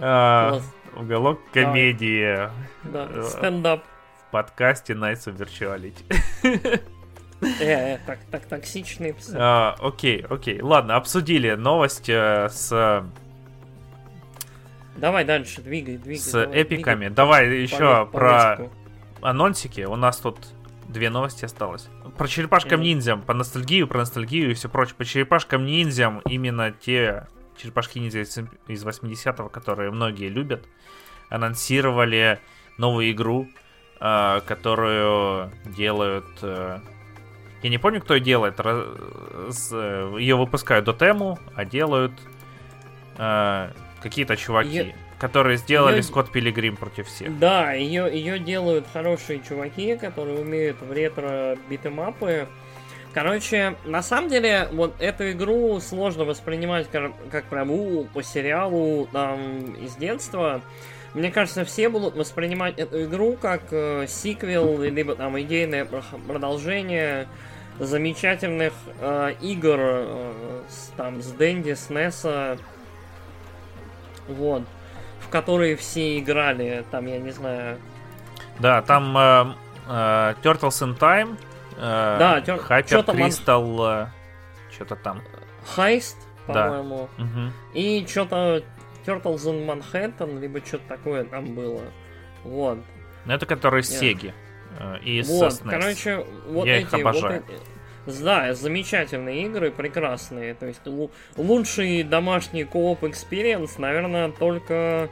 А, уголок комедии. Да, стендап. В подкасте Nights of Virtuality. *laughs* Э, э, так, так, токсичные псы. А, окей, окей. Ладно, обсудили новость э, с Давай дальше, двигай, двигай. С давай, эпиками. Двигай. Давай еще про анонсики. У нас тут две новости осталось. Про черепашкам ниндзям, по ностальгию, про ностальгию и все прочее. По черепашкам ниндзям именно те черепашки ниндзя из 80-го, которые многие любят, анонсировали новую игру, э, которую делают... Э, я не помню, кто ее делает. Ее выпускают до тему, а делают э, какие-то чуваки. Которые сделали ее... Скотт Пилигрим против всех. Да, ее, ее делают хорошие чуваки, которые умеют в ретро битэмапы. Короче, на самом деле, вот эту игру сложно воспринимать как, как прям у, по сериалу там из детства. Мне кажется, все будут воспринимать эту игру как э, сиквел, либо там идейное продолжение замечательных э, игр э, с, там с Дэнди, с Несса, вот, которые все играли, там, я не знаю. Да, там э, э, Turtles in Time, э, да, тер... Hyper Crystal, э, что-то там. Heist, по-моему. Да. Угу. И что-то Turtles in Manhattan, либо что-то такое там было. Вот. Ну, это которые Сеги. Э, и вот, короче, вот Я эти, их обожаю. Вот эти, да, замечательные игры, прекрасные. То есть лучший домашний co-op experience, наверное, только...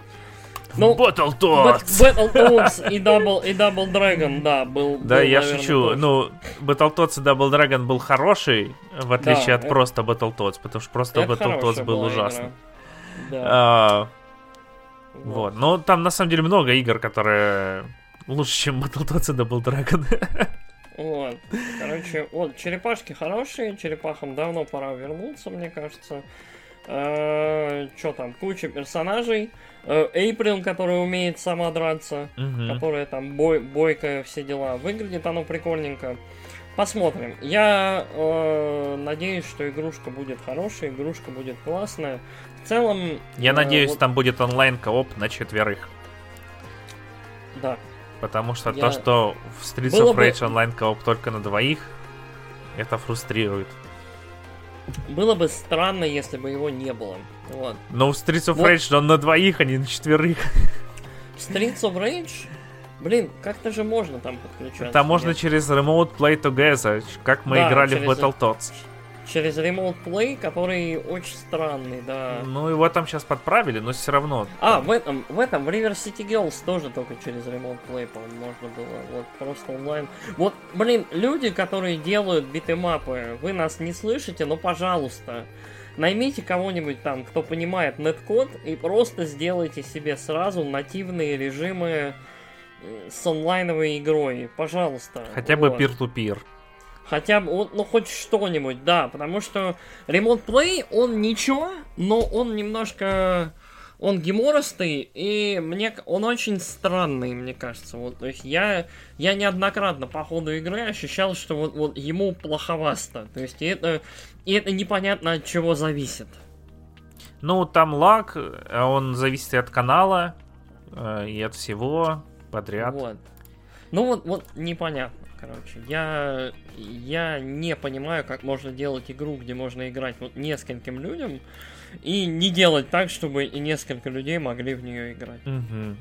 Ну, Battletoads! Battletoads и Double, и Double Dragon, да, был. Да, был, я наверное, шучу. Тоже. Ну, Battletoads и Double Dragon был хороший, в отличие да, от это... просто Battletoads, потому что просто это Battletoads был ужасный. Игра. Да. А, вот. вот. Ну, там на самом деле много игр, которые лучше, чем Battletoads и Double Dragon. *laughs* Вот. Короче, вот, черепашки хорошие, черепахам давно пора вернуться, мне кажется. Э, Что там, куча персонажей. Эйприл, которая умеет сама драться, угу. которая там бой, бойкая, все дела. Выглядит оно прикольненько. Посмотрим. Я э, надеюсь, что игрушка будет хорошая, игрушка будет классная. В целом... Я э, надеюсь, вот... там будет онлайн-кооп на четверых. Да. Потому что Я... то, что в Streets Было of Rage бы... онлайн-кооп только на двоих, это фрустрирует. Было бы странно, если бы его не было. Вот. Но в Streets of вот. Rage он на двоих, а не на четверых. Streets of Rage? Блин, как-то же можно там подключаться. Там можно через Remote Play Together, как мы да, играли в Battletoads через Remote Play, который очень странный, да. Ну, его там сейчас подправили, но все равно. А, в этом, в этом, в River City Girls тоже только через Remote Play, по-моему, можно было. Вот, просто онлайн. Вот, блин, люди, которые делают битэмапы, вы нас не слышите, но, пожалуйста, наймите кого-нибудь там, кто понимает неткод, и просто сделайте себе сразу нативные режимы с онлайновой игрой, пожалуйста. Хотя вот. бы peer-to-peer. Хотя бы, ну, хоть что-нибудь, да, потому что Remote Play, он ничего, но он немножко, он геморостый, и мне, он очень странный, мне кажется, вот, то есть я, я неоднократно по ходу игры ощущал, что вот, вот ему плоховасто, то есть и это, и это непонятно от чего зависит. Ну, там лаг, а он зависит и от канала, э, и от всего подряд. Вот. Ну вот, вот непонятно. Короче, я, я не понимаю, как можно делать игру, где можно играть вот нескольким людям, и не делать так, чтобы и несколько людей могли в нее играть. Угу.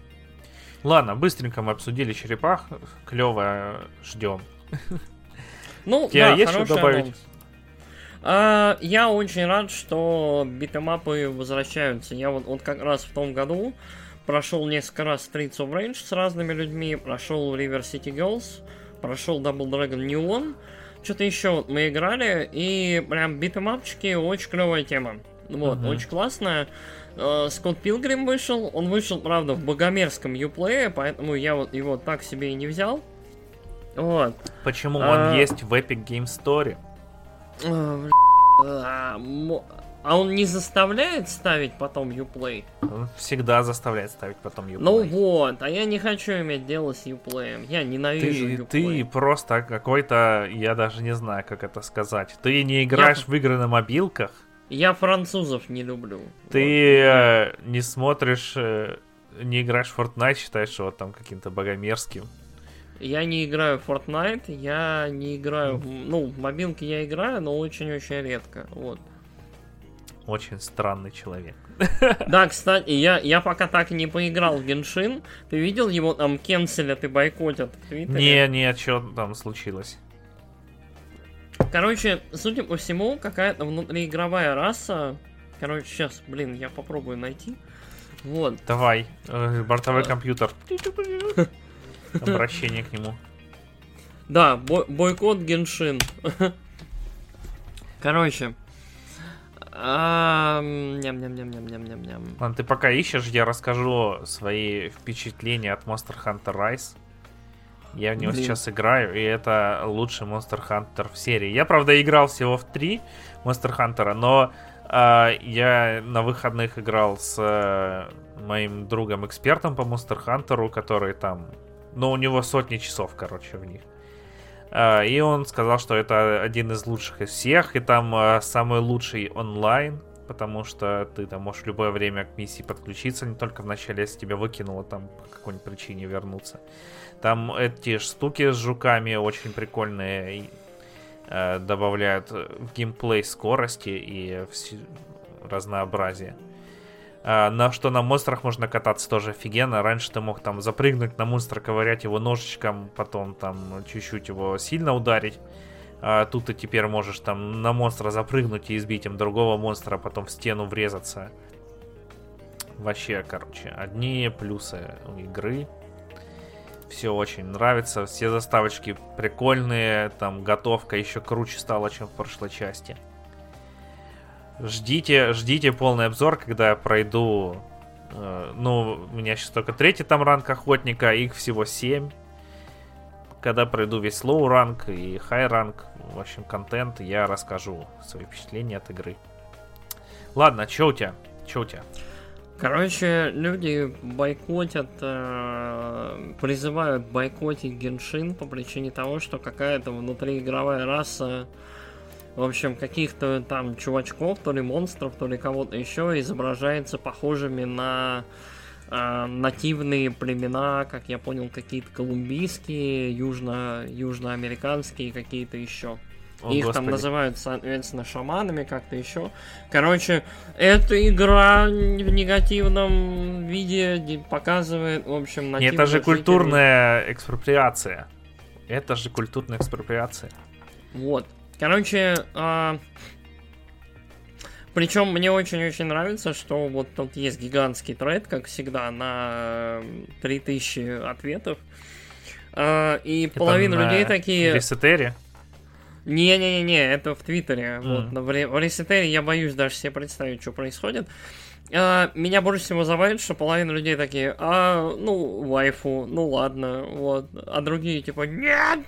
Ладно, быстренько мы обсудили черепах. Клево, ждем. Ну, Я да, есть что добавить? А, я очень рад, что битэмапы возвращаются. Я вот, вот как раз в том году прошел несколько раз Streets of Rage с разными людьми, прошел River City Girls, прошел Double Dragon New One. Что-то еще вот мы играли, и прям битэмапчики очень клевая тема. Вот, uh-huh. очень классная. Э, Скотт Пилгрим вышел, он вышел, правда, в богомерзком юплее, поэтому я вот его так себе и не взял. Вот. Почему а... он есть в Epic Game Store? А, а он не заставляет ставить потом Uplay? Он всегда заставляет ставить потом Uplay. Ну вот, а я не хочу иметь дело с Uplay. Я ненавижу ты, Uplay. Ты просто какой-то, я даже не знаю, как это сказать. Ты не играешь я... в игры на мобилках? Я французов не люблю. Ты вот. э, не смотришь, э, не играешь в Fortnite, считаешь его там каким-то богомерзким? Я не играю в Fortnite, я не играю, ну, в мобилке я играю, но очень-очень редко, вот очень странный человек. *laughs* Да, кстати, я, я пока так и не поиграл в Геншин. Ты видел его там кенселят и бойкотят в Не, не, что там случилось? Короче, судя по всему, какая-то внутриигровая раса. Короче, сейчас, блин, я попробую найти. Вот. Давай, э, бортовой а. компьютер. *laughs* Обращение к нему. Да, бой бойкот Геншин. *laughs* Короче, Ням-ням-ням-ням-ням-ням. Ладно, ты пока ищешь, я расскажу свои впечатления от Monster Hunter Rise. Я в него Блин. сейчас играю, и это лучший Monster Hunter в серии. Я, правда, играл всего в три Monster Hunter, но э, я на выходных играл с э, моим другом-экспертом по Monster Hunter, который там... Ну, у него сотни часов, короче, в них. Э, и он сказал, что это один из лучших из всех, и там э, самый лучший онлайн потому что ты там можешь в любое время к миссии подключиться, не только в начале, если тебя выкинуло там по какой-нибудь причине вернуться. Там эти штуки с жуками очень прикольные, э, добавляют в геймплей скорости и разнообразие. А, на что на монстрах можно кататься тоже офигенно. Раньше ты мог там запрыгнуть на монстра, ковырять его ножичком, потом там чуть-чуть его сильно ударить. А тут ты теперь можешь там на монстра запрыгнуть и избить им другого монстра, а потом в стену врезаться. Вообще, короче, одни плюсы игры. Все очень нравится. Все заставочки прикольные. Там готовка еще круче стала, чем в прошлой части. Ждите, ждите полный обзор, когда я пройду. Э, ну, у меня сейчас только третий там ранг охотника, их всего 7 когда пройду весь low rank и high rank, в общем, контент, я расскажу свои впечатления от игры. Ладно, что у тебя? Что у тебя? Короче, люди бойкотят, э, призывают бойкотить Геншин по причине того, что какая-то внутриигровая раса, в общем, каких-то там чувачков, то ли монстров, то ли кого-то еще изображается похожими на э, нативные племена, как я понял, какие-то колумбийские, южно, южноамериканские, какие-то еще. О, Их Господи. там называют, соответственно, шаманами, как-то еще. Короче, эта игра в негативном виде показывает, в общем, Нет, это же культурная экспроприация. Это же культурная экспроприация. Вот. Короче, а, причем мне очень-очень нравится, что вот тут есть гигантский тред, как всегда, на 3000 ответов. А, и это половина людей такие... В Ресетере? Не-не-не, это в Твиттере. Mm. Вот, в Ресетере я боюсь даже себе представить, что происходит. А, меня больше всего забавит, что половина людей такие, а, ну, вайфу, ну ладно, вот. А другие типа, нет,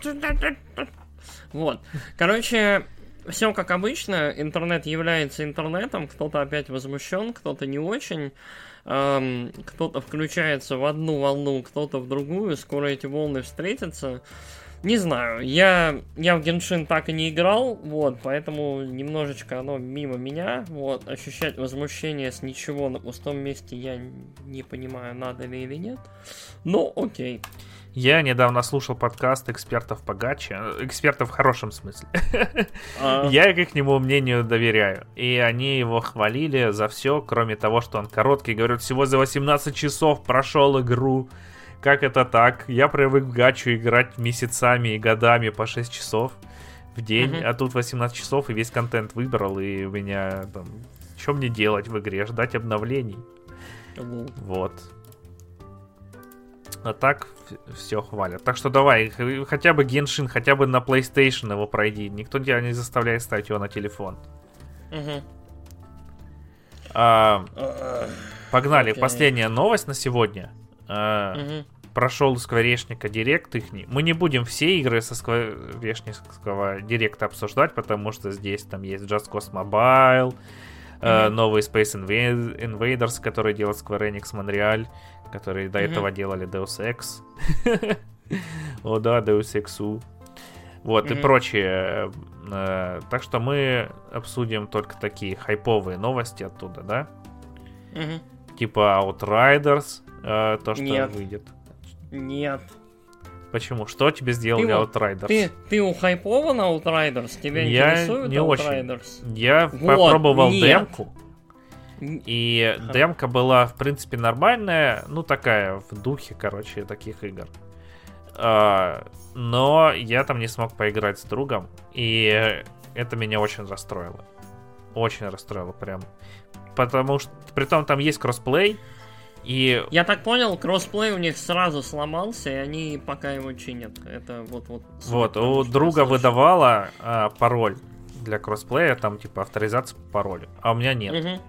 вот. Короче, все как обычно, интернет является интернетом, кто-то опять возмущен, кто-то не очень, эм, кто-то включается в одну волну, кто-то в другую, скоро эти волны встретятся. Не знаю, я, я в Геншин так и не играл, вот, поэтому немножечко оно мимо меня, вот, ощущать возмущение с ничего на пустом месте я не понимаю, надо ли или нет, но окей. Я недавно слушал подкаст экспертов по гаче, экспертов в хорошем смысле. А. *laughs* Я к нему мнению доверяю. И они его хвалили за все, кроме того, что он короткий. Говорят, всего за 18 часов прошел игру. Как это так? Я привык в гачу играть месяцами и годами по 6 часов в день, а тут 18 часов и весь контент выбрал, и у меня там... Что мне делать в игре? Ждать обновлений? Вот. А так все хвалят. Так что давай, хотя бы Геншин, хотя бы на PlayStation его пройди. Никто тебя не заставляет ставить его на телефон. Угу. А, погнали. Okay. Последняя новость на сегодня. А, угу. Прошел Скворечника Директ их. Мы не будем все игры со Скворечнического Директа обсуждать, потому что здесь там есть Just Cause Mobile, mm-hmm. новый Space Invaders, который делает Square Enix Montreal, которые до этого делали Deus Ex. *laughs* О да, Deus Ex. Вот, и прочее. Э, так что мы обсудим только такие хайповые новости оттуда, да? Типа Outriders, э, то, что Нет. выйдет. Нет. Почему? Что тебе сделали ты, Outriders? Ты, ты ухайпован Outriders? Тебя я интересует не Outriders? Очень. Я вот, попробовал нет. демку. И демка была, в принципе, нормальная, ну, такая, в духе, короче, таких игр. А, но я там не смог поиграть с другом, и это меня очень расстроило. Очень расстроило прям. Потому что, при том, там есть кроссплей, и... Я так понял, кроссплей у них сразу сломался, и они пока его чинят. Это вот вот. Вот у друга выдавала а, пароль для кроссплея, там типа авторизация по паролю, а у меня нет. Угу.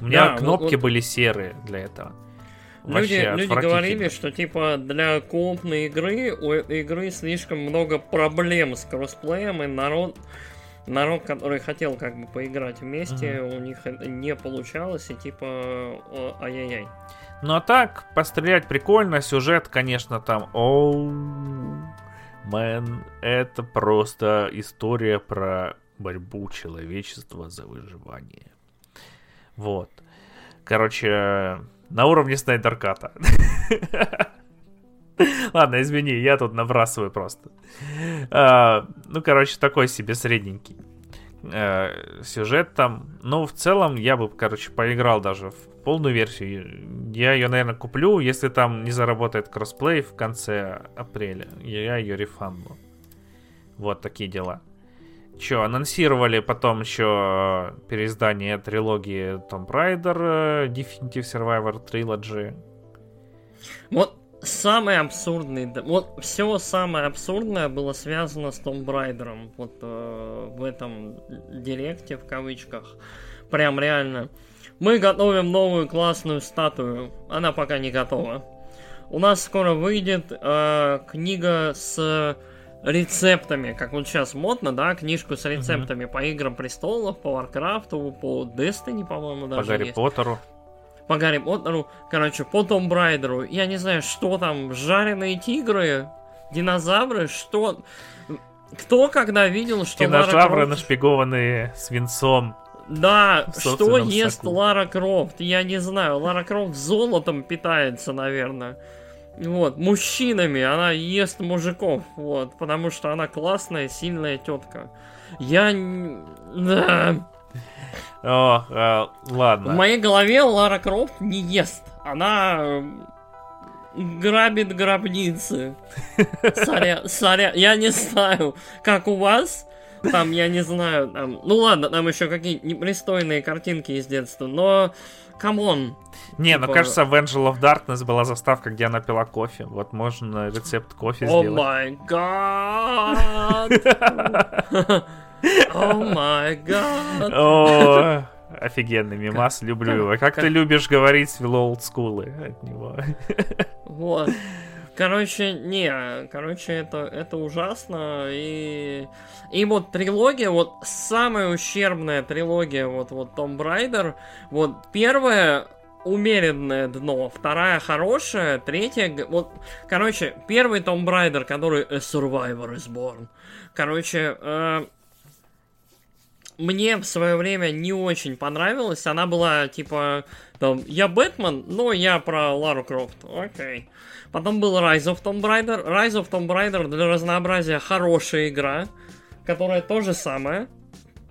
У меня да, кнопки вот, были серые для этого. Люди, люди говорили, что типа для компной игры у этой игры слишком много проблем с кроссплеем, и народ, народ, который хотел как бы поиграть вместе, mm-hmm. у них не получалось, и типа ай-яй-яй. Ну а так, пострелять прикольно, сюжет, конечно, там... Оу, мэн, это просто история про борьбу человечества за выживание. Вот. Короче, на уровне Снайдерката. Ладно, извини, я тут набрасываю просто. А, ну, короче, такой себе средненький э, сюжет там. Ну, в целом, я бы, короче, поиграл даже в полную версию. Я ее, наверное, куплю, если там не заработает кроссплей в конце апреля. Я ее рефанду. Вот такие дела. Че, анонсировали потом еще переиздание трилогии Tomb Raider э, Definitive Survivor Trilogy. Вот самый абсурдный, вот все самое абсурдное было связано с Том Брайдером, вот э, в этом директе в кавычках, прям реально. Мы готовим новую классную статую, она пока не готова. У нас скоро выйдет э, книга с рецептами, как вот сейчас модно, да, книжку с рецептами uh-huh. по Играм Престолов, по Варкрафту, по Destiny, по-моему, даже По Гарри есть. Поттеру по Гарри Поттеру, короче, по Tomb Raider'у. Я не знаю, что там, жареные тигры, динозавры, что... Кто когда видел, что Динозавры Лара Крофт... нашпигованные свинцом. Да, что ест соку. Лара Крофт? Я не знаю. Лара Крофт золотом питается, наверное. Вот, мужчинами она ест мужиков, вот, потому что она классная, сильная тетка. Я... Да. О, э, ладно. В моей голове Лара Крофт не ест. Она э, грабит гробницы. Соря, соря, я не знаю, как у вас. Там, я не знаю, там, ну ладно, там еще какие непристойные картинки из детства, но come on. Не, ну, типа... ну кажется, в Angel of Darkness была заставка, где она пила кофе. Вот можно рецепт кофе oh сделать. *laughs* Oh my god! Oh my god. Офигенный мимас, люблю его. Как ты любишь говорить с олдскулы от него. Вот. Короче, не, короче, это, это ужасно. И, и вот трилогия, вот самая ущербная трилогия, вот, вот Tomb Raider, вот первая умеренное дно, вторая хорошая, третья, вот, короче, первый Том Брайдер, который A Survivor is Born, короче, э, мне в свое время не очень понравилась. Она была типа, там, я Бэтмен, но я про Лару Крофт. Окей. Потом был Rise of Tomb Raider. Rise of Tomb Raider для разнообразия хорошая игра, которая то же самое.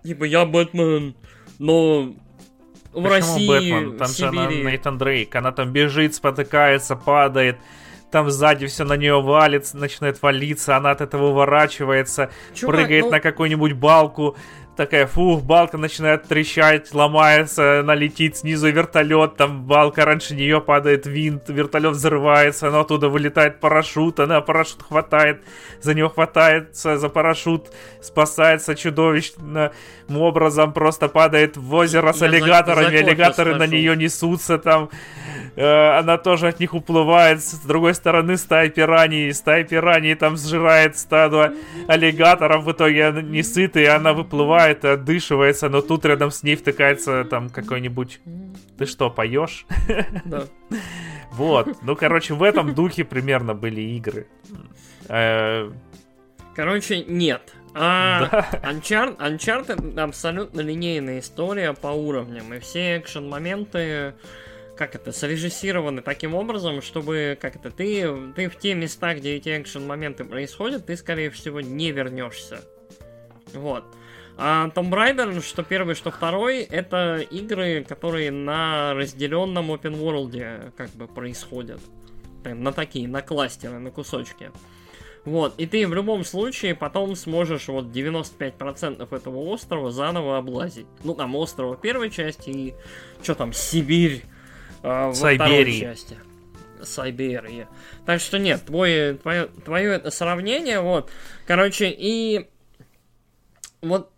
Типа, я Бэтмен, но в Почему России, Бэтмен? Там в Сибири... же она Нейтан Дрейк. Она там бежит, спотыкается, падает там сзади все на нее валится, начинает валиться, она от этого уворачивается, Чувак, прыгает ну... на какую-нибудь балку, такая, фух, балка начинает трещать, ломается, она летит снизу вертолет, там балка раньше нее падает винт, вертолет взрывается, но оттуда вылетает парашют, она парашют хватает, за него хватается за парашют, спасается чудовищным образом, просто падает в озеро с аллигаторами, аллигаторы на нее несутся там, Э, она тоже от них уплывает. С другой стороны стая пираний. Стая пираний там сжирает стадо аллигаторов. В итоге она не сытая, она выплывает и отдышивается, но тут рядом с ней втыкается там какой-нибудь... Ты что, поешь? Да. Вот. Ну, короче, в этом духе примерно были игры. Э, короче, нет. А да. Uncharted, Uncharted абсолютно линейная история по уровням. И все экшен-моменты как это, срежиссированы таким образом, чтобы, как это, ты, ты в те места, где эти экшен-моменты происходят, ты, скорее всего, не вернешься. Вот. А Tomb Raider, что первый, что второй, это игры, которые на разделенном open world как бы происходят. На такие, на кластеры, на кусочки. Вот, и ты в любом случае потом сможешь вот 95% этого острова заново облазить. Ну, там острова первой части и что там, Сибирь, а, во второй части. Сайберии. Так что нет, твое, твое, твое это сравнение, вот. Короче, и вот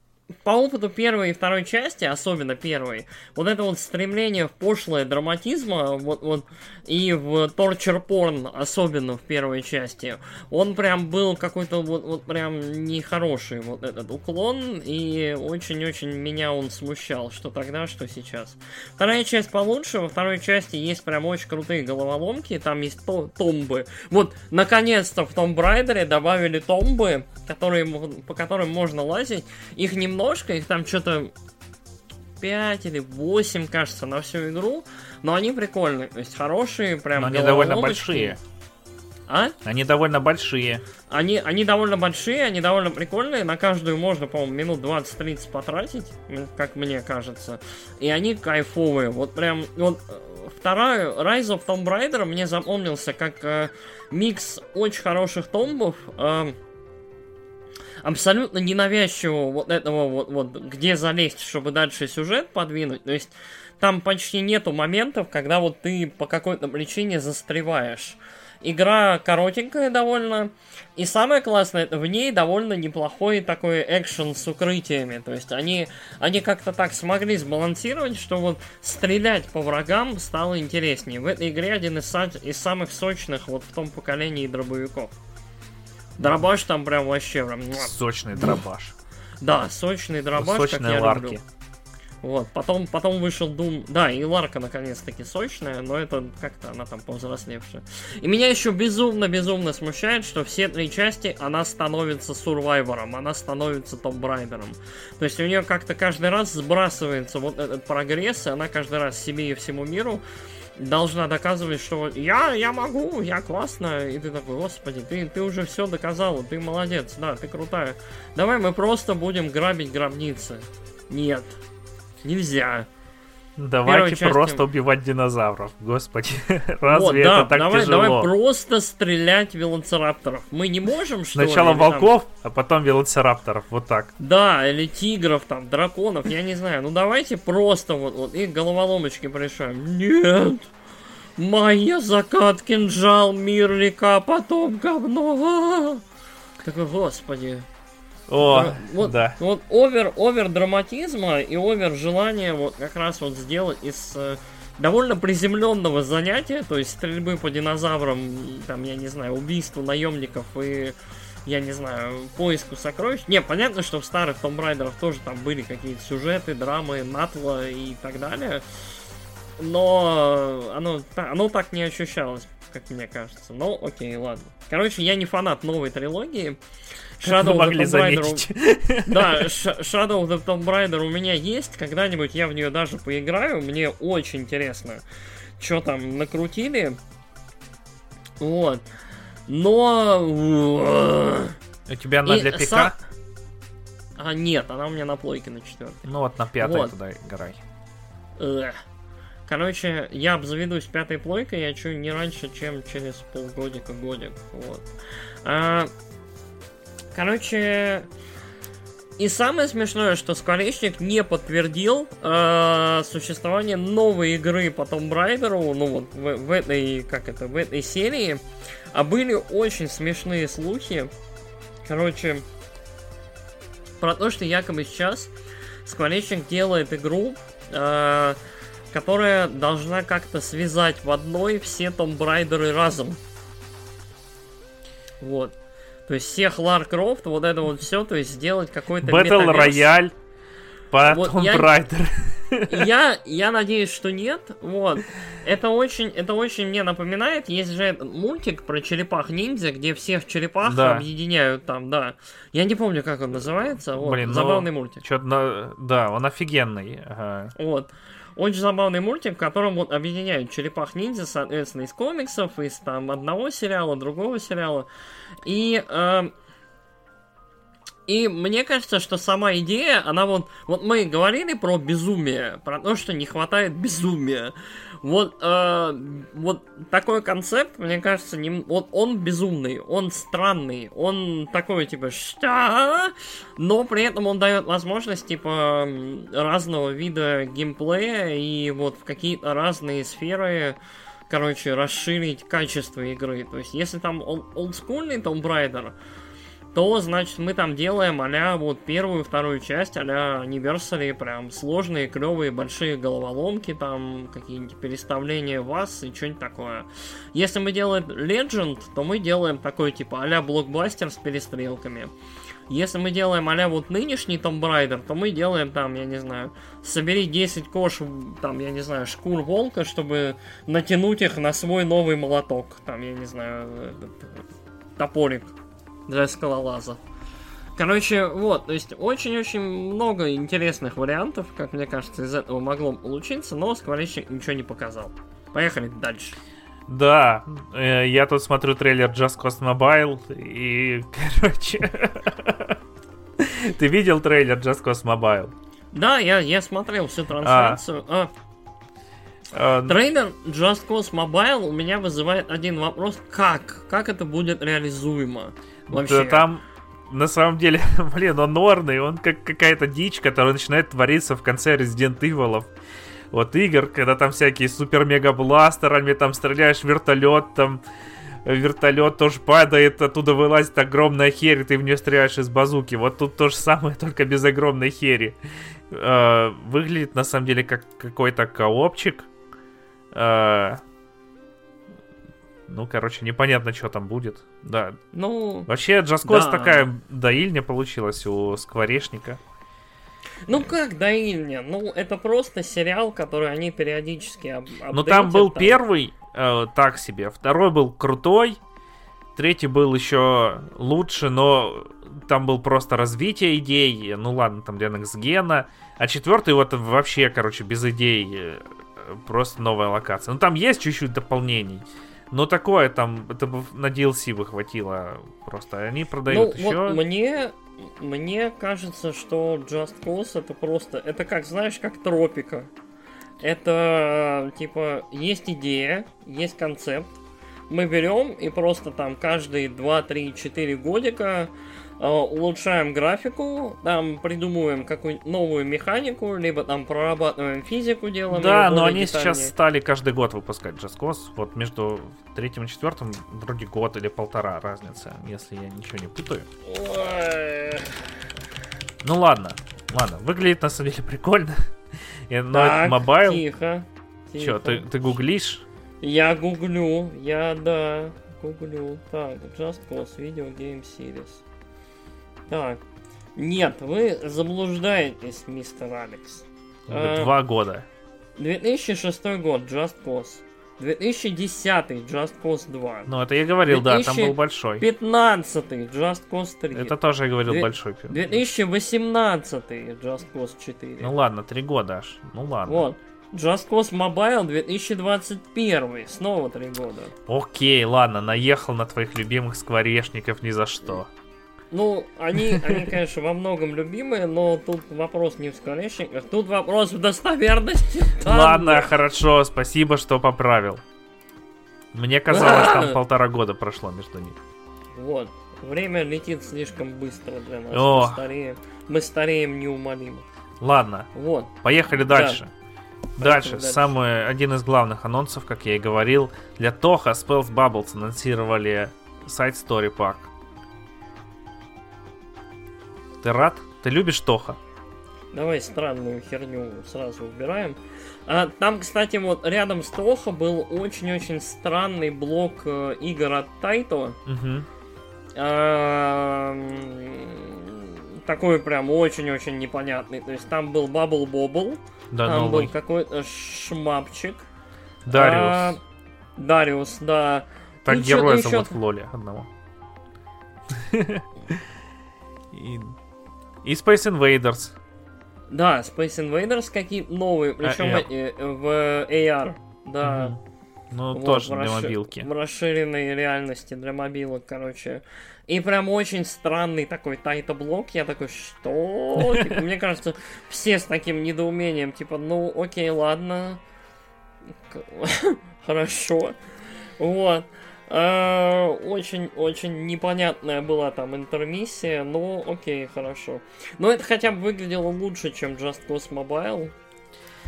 по опыту первой и второй части, особенно первой, вот это вот стремление в пошлое драматизма, вот, вот, и в torture porn, особенно в первой части, он прям был какой-то вот, вот прям нехороший вот этот уклон, и очень-очень меня он смущал, что тогда, что сейчас. Вторая часть получше, во второй части есть прям очень крутые головоломки, там есть то томбы. Вот, наконец-то в Том Брайдере добавили томбы, которые, по которым можно лазить, их немного немножко, их там что-то 5 или 8, кажется, на всю игру, но они прикольные, то есть хорошие, прям Но они довольно большие. А? Они довольно большие. Они, они довольно большие, они довольно прикольные. На каждую можно, по-моему, минут 20-30 потратить, как мне кажется. И они кайфовые. Вот прям, вот э, вторая Rise of Tomb Raider мне запомнился как э, микс очень хороших томбов. Э, абсолютно ненавязчивого вот этого вот, вот, где залезть, чтобы дальше сюжет подвинуть. То есть там почти нету моментов, когда вот ты по какой-то причине застреваешь. Игра коротенькая довольно. И самое классное, в ней довольно неплохой такой экшен с укрытиями. То есть они, они как-то так смогли сбалансировать, что вот стрелять по врагам стало интереснее. В этой игре один из, из самых сочных вот в том поколении дробовиков. Дробаш там прям вообще прям... Сочный дробаш. Да, сочный дробаш, Сочные как я ларки. люблю. Вот, потом, потом вышел Doom. Да, и Ларка наконец-таки сочная, но это как-то она там повзрослевшая. И меня еще безумно-безумно смущает, что все три части она становится сурвайвером, она становится топ-брайдером. То есть у нее как-то каждый раз сбрасывается вот этот прогресс, и она каждый раз себе и всему миру должна доказывать, что я, я могу, я классно, и ты такой, господи, ты, ты уже все доказала, ты молодец, да, ты крутая. Давай мы просто будем грабить гробницы. Нет, нельзя. Давайте части... просто убивать динозавров, господи, *laughs* разве вот, да, это так давай, тяжело? Давай просто стрелять велоцирапторов. Мы не можем, что Сначала ли, волков, там... а потом велоцирапторов, вот так. Да, или тигров, там, драконов, я не знаю. Ну давайте просто вот, вот их головоломочки порешаем. Нет! Моя закат, кинжал, мир, река, потом говно. Такой, господи. О, вот, да. Вот овер, овер драматизма и овер желания вот как раз вот сделать из э, довольно приземленного занятия, то есть стрельбы по динозаврам, там, я не знаю, убийству наемников и я не знаю, поиску сокровищ. Не, понятно, что в старых Tomb Raider тоже там были какие-то сюжеты, драмы, натла и так далее. Но оно, оно так не ощущалось, как мне кажется. Но окей, ладно. Короче, я не фанат новой трилогии. Shadow Tomb Raider. *laughs* Да, Shadow of the Tomb Raider у меня есть. Когда-нибудь я в нее даже поиграю. Мне очень интересно, что там накрутили. Вот. Но... У тебя она для ПК? А, нет, она у меня на плойке на четвертой. Ну вот на пятой вот. туда играй. Эх. Короче, я обзаведусь пятой плойкой, я чую не раньше, чем через полгодика-годик. Вот. А, Короче, и самое смешное, что Скворечник не подтвердил э, существование новой игры по Tomb Raider, ну вот в, в этой, как это, в этой серии, а были очень смешные слухи, короче, про то, что якобы сейчас Скворечник делает игру, э, которая должна как-то связать в одной все Tomb Raider разом. Вот. То есть всех Лар Крофт, вот это вот все, то есть сделать какой-то Battle Royale по вот Raider. *laughs* Я, я надеюсь, что нет. Вот. Это очень, это очень мне напоминает. Есть же мультик про черепах ниндзя, где всех черепах да. объединяют там, да. Я не помню, как он называется. Вот, Блин, ну, забавный ну, мультик. Чё-то, да, он офигенный. Ага. Вот. Очень забавный мультик, в котором вот объединяют черепах ниндзя, соответственно, из комиксов, из там одного сериала, другого сериала. И э, и мне кажется, что сама идея, она вот... Вот мы говорили про безумие, про то, что не хватает безумия. Вот, э, вот такой концепт, мне кажется, не, вот он безумный, он странный, он такой, типа, что? Но при этом он дает возможность, типа, разного вида геймплея и вот в какие-то разные сферы короче, расширить качество игры. То есть, если там олдскульный Tomb Raider, то, значит, мы там делаем а вот первую, вторую часть, а-ля Anniversary, прям сложные, клевые, большие головоломки, там какие-нибудь переставления вас и что-нибудь такое. Если мы делаем Legend, то мы делаем такой, типа, а блокбастер с перестрелками. Если мы делаем а вот нынешний Tomb Raider, то мы делаем там, я не знаю, собери 10 кош, там, я не знаю, шкур волка, чтобы натянуть их на свой новый молоток. Там, я не знаю, этот, топорик для скалолаза. Короче, вот, то есть очень-очень много интересных вариантов, как мне кажется, из этого могло получиться, но скворечник ничего не показал. Поехали дальше. Да, э, я тут смотрю трейлер Just Cause Mobile, и, *laughs* короче... *laughs* Ты видел трейлер Just Cause Mobile? Да, я, я смотрел всю трансляцию. А. А, трейлер Just Cause Mobile у меня вызывает один вопрос. Как? Как это будет реализуемо? Вообще. Да, там на самом деле, *laughs* блин, он норный, он как какая-то дичь, которая начинает твориться в конце Resident Evil. Вот игр, когда там всякие супер-мега-бластерами, там стреляешь вертолет, там вертолет тоже падает, оттуда вылазит огромная херь, и ты в нее стреляешь из базуки. Вот тут то же самое, *laughs* только без огромной хери. Э, выглядит на самом деле как какой-то коопчик. Ну, короче, непонятно, что там будет. Да. Ну. Вообще, Джаскос да. такая доильня получилась у скворечника. Ну как доильня? Ну, это просто сериал, который они периодически об Ну там был там. первый э, так себе, второй был крутой, третий был еще лучше, но там был просто развитие идей, ну ладно, там для Гена, а четвертый вот вообще, короче, без идей, э, просто новая локация. Ну там есть чуть-чуть дополнений, но такое там, это бы на DLC бы хватило просто. Они продают ну, еще. Вот мне мне кажется, что Just Cause это просто... Это как, знаешь, как тропика. Это, типа, есть идея, есть концепт. Мы берем и просто там каждые 2, 3, 4 годика улучшаем графику, там придумываем какую-нибудь новую механику, либо там прорабатываем физику, делаем. Да, но они детальнее. сейчас стали каждый год выпускать Just Cause. Вот между третьим и четвертым вроде год или полтора разница, если я ничего не путаю. Ну ладно, ладно, выглядит на самом деле прикольно. *laughs* Но так, mobile. Тихо. Че, ты, ты гуглишь? Я гуглю, я да, гуглю. Так, Just Cause Video Game Series. Так. Нет, вы заблуждаетесь, мистер Алекс. А, два года. 2006 год, Just Cause. 2010 Just Cause 2. Ну, это я говорил, да, там был большой. 2015 Just Cause 3. Это тоже я говорил 2... большой. 2018 Just Cause 4. Ну ладно, три года аж. Ну ладно. Вот. Just Cause Mobile 2021. Снова три года. Окей, ладно, наехал на твоих любимых скворечников ни за что. Ну, они, они, конечно, во многом любимые, но тут вопрос не в скворечниках, тут вопрос в достоверности. Ладно, хорошо, спасибо, что поправил. Мне казалось, там *laughs* полтора года прошло между ними. Вот. Время летит слишком быстро для нас. О. Мы стареем, мы стареем неумолимо. Ладно. Вот. Поехали дальше. Да. Дальше, дальше. Самый, один из главных анонсов, как я и говорил, для Тоха Spells Bubbles анонсировали сайт Story Pack. Ты рад? Ты любишь Тоха? Давай странную херню сразу убираем. А, там, кстати, вот рядом с Тоха был очень-очень странный блок э, игр от Тайто. Угу. А, такой прям очень-очень непонятный. То есть там был Бабл Бобл, да, там новый. был какой-то шмапчик. Дариус. А, Дариус, да. Так героя зовут в Лоле одного. *laughs* И и Space Invaders. Да, Space Invaders какие новые, причем а, э, в AR, да. Угу. Ну, вот, тоже для расшир... мобилки. В расширенной реальности для мобилок, короче. И прям очень странный такой тайта-блок. Я такой, что? *laughs* Типа, мне кажется, все с таким недоумением, типа, ну, окей, ладно. *laughs* Хорошо. Вот. Очень-очень э, непонятная была там интермиссия, но окей, хорошо. Но это хотя бы выглядело лучше, чем Just Cause Mobile.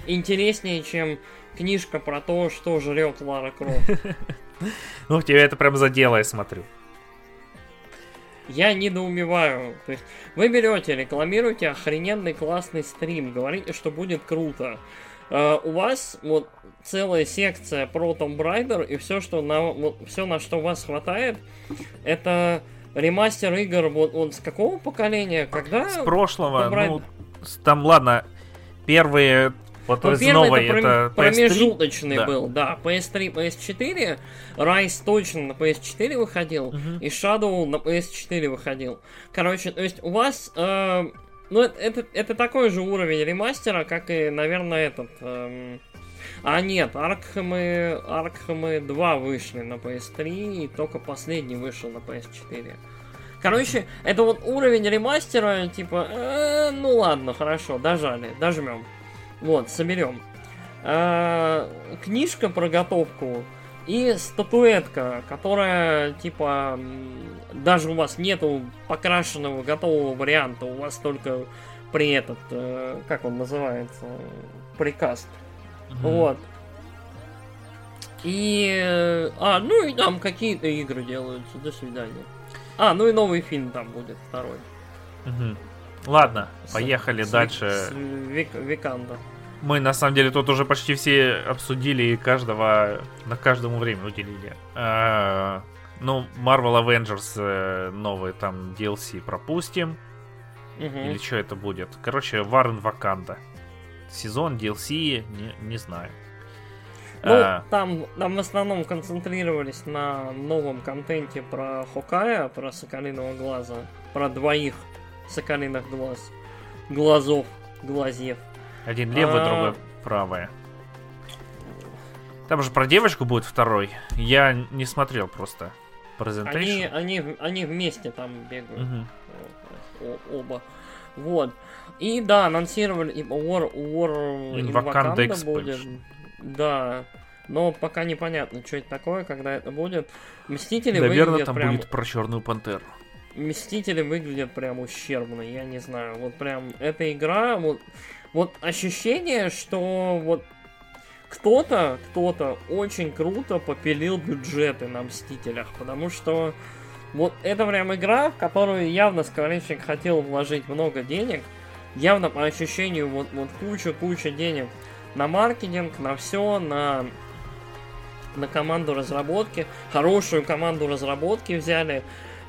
Интереснее, чем книжка про то, что жрет Лара Крофт. *laughs* Ну, тебя это прям задело, я смотрю. Я недоумеваю. То есть вы берете, рекламируете охрененный классный стрим, говорите, что будет круто. Uh, у вас вот целая секция про Tomb Raider, и все, что на, вот, все, на что у вас хватает, это ремастер игр вот, вот с какого поколения? Когда? С прошлого. Ну, там, ладно, первые вот ну, первый новой, это, это промежуточный да. был, да. PS3, PS4, Rise точно на PS4 выходил, угу. и Shadow на PS4 выходил. Короче, то есть у вас... Э, ну, это, это, такой же уровень ремастера, как и, наверное, этот... Э, а нет, Аркхэмы, Аркхэмы 2 вышли на PS3, и только последний вышел на PS4. Короче, это вот уровень ремастера, типа, э, ну ладно, хорошо, дожали, дожмем. Вот, соберем. А, книжка про готовку и статуэтка, которая, типа, даже у вас нету покрашенного готового варианта, у вас только при этот, э, как он называется, приказ. Угу. Вот. И... А, ну и там какие-то игры делаются. До свидания. А, ну и новый фильм там будет, второй. Угу. Ладно, поехали с, дальше. С Вик, Виканда. Мы на самом деле тут уже почти все обсудили и каждого на каждому время уделили. А, ну, Marvel Avengers э, новый там DLC пропустим. Угу. Или что это будет? Короче, Варен Ваканда. Сезон, DLC, не, не знаю. Ну, а... там, там в основном концентрировались на новом контенте про Хокая, про Соколиного глаза, про двоих соколиных глаз, глазов, глазьев. Один левый, а... другой правый. Там же про девочку будет второй. Я не смотрел просто. Они, они, они вместе там бегают. Угу. Оба. Вот. И да, анонсировали и War, War Wakanda будет. Да. Но пока непонятно, что это такое, когда это будет. Мстители Наверное, там прям... будет про Черную Пантеру. Мстители выглядят прям ущербно, я не знаю. Вот прям эта игра, вот, вот ощущение, что вот кто-то, кто-то очень круто попилил бюджеты на Мстителях, потому что вот это прям игра, в которую явно Скворечник хотел вложить много денег, явно по ощущению вот, вот куча-куча денег на маркетинг, на все, на, на команду разработки, хорошую команду разработки взяли,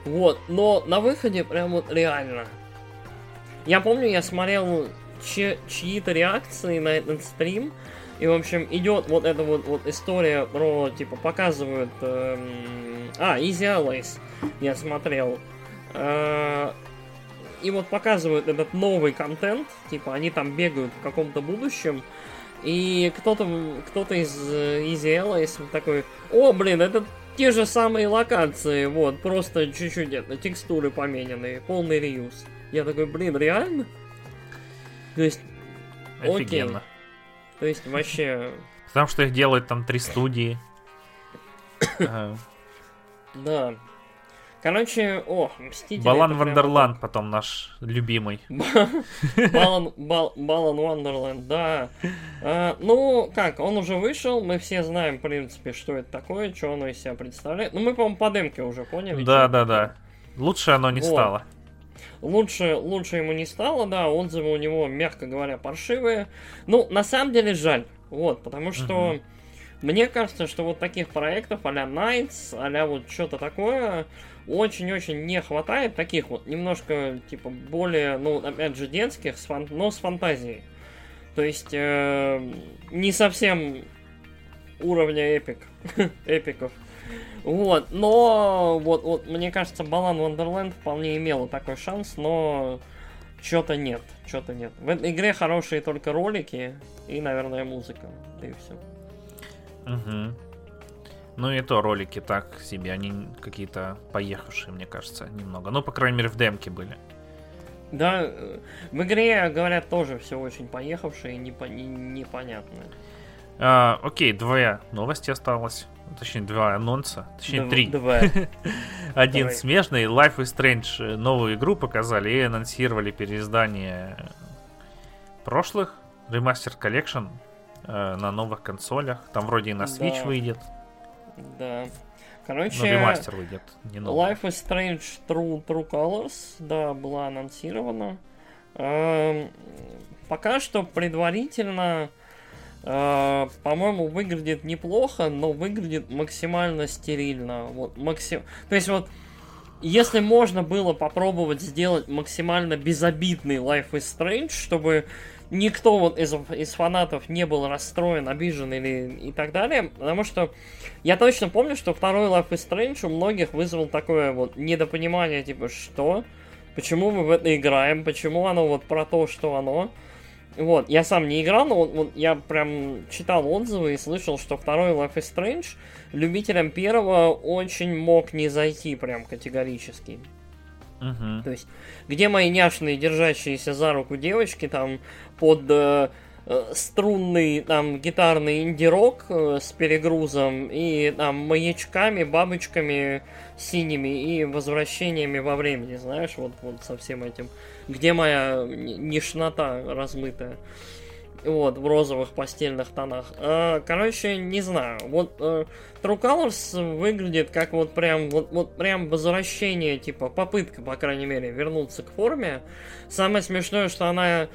вот, но на выходе прям вот реально. Я помню, я смотрел чьи-то реакции на этот стрим, и, в общем, идет вот эта вот, вот история про, типа, показывают... Эм... А, Easy Allies я смотрел. Э, и вот показывают этот новый контент, типа, они там бегают в каком-то будущем, и кто-то кто из э, Easy Allies такой, о, блин, это те же самые локации, вот, просто чуть-чуть это, текстуры помененные, полный реюз. Я такой, блин, реально? То есть, Офигенно. окей. То есть, вообще... Потому что их делают там три студии. *coughs* Да. Короче, о, Мстители... Балан Вандерланд потом наш любимый. *laughs* Балан, Балан Вандерланд, да. А, ну, как, он уже вышел, мы все знаем, в принципе, что это такое, что оно из себя представляет. Ну, мы, по-моему, по демке уже поняли. Да, да, да. Лучше оно не вот. стало. Лучше, лучше ему не стало, да, отзывы у него, мягко говоря, паршивые. Ну, на самом деле жаль, вот, потому что... Угу. Мне кажется, что вот таких проектов а-ля Nights, а вот что-то такое, очень-очень не хватает таких вот немножко, типа, более, ну, опять же, детских, с фан... но с фантазией. То есть, э, не совсем уровня эпик, *laughs* эпиков. Вот, но вот, вот, мне кажется, Балан Wonderland вполне имела такой шанс, но что-то нет, что-то нет. В этой игре хорошие только ролики и, наверное, музыка, да и все. Угу. Ну и то ролики так себе, они какие-то поехавшие, мне кажется, немного. Ну, по крайней мере, в демке были. Да, э, в игре, говорят, тоже все очень поехавшее и непо- не, непонятное. А, окей, две новости осталось. Точнее, два анонса. Точнее, Д- три. Два. *laughs* Один Давай. смежный. Life is Strange новую игру показали и анонсировали переиздание прошлых. Remastered Collection э, на новых консолях. Там вроде и на Switch да. выйдет. Да. Короче, но ремастер выйдет, не новый. Life is Strange True, True Colors, да, была анонсирована. Эм, пока что предварительно, э, по-моему, выглядит неплохо, но выглядит максимально стерильно. Вот, максим... То есть вот, если можно было попробовать сделать максимально безобидный Life is Strange, чтобы никто вот из, из фанатов не был расстроен, обижен или и так далее, потому что я точно помню, что второй Life is Strange у многих вызвал такое вот недопонимание, типа, что? Почему мы в это играем? Почему оно вот про то, что оно? Вот, я сам не играл, но вот, вот я прям читал отзывы и слышал, что второй Life is Strange любителям первого очень мог не зайти прям категорически. Uh-huh. То есть, где мои няшные, держащиеся за руку девочки, там, под э, струнный, там, гитарный инди-рок э, с перегрузом и, там, маячками, бабочками синими и возвращениями во времени, знаешь, вот, вот со всем этим. Где моя нишнота размытая? Вот, в розовых постельных тонах. А, короче, не знаю. Вот э, True Colors выглядит как вот прям, вот, вот прям возвращение, типа, попытка, по крайней мере, вернуться к форме. Самое смешное, что она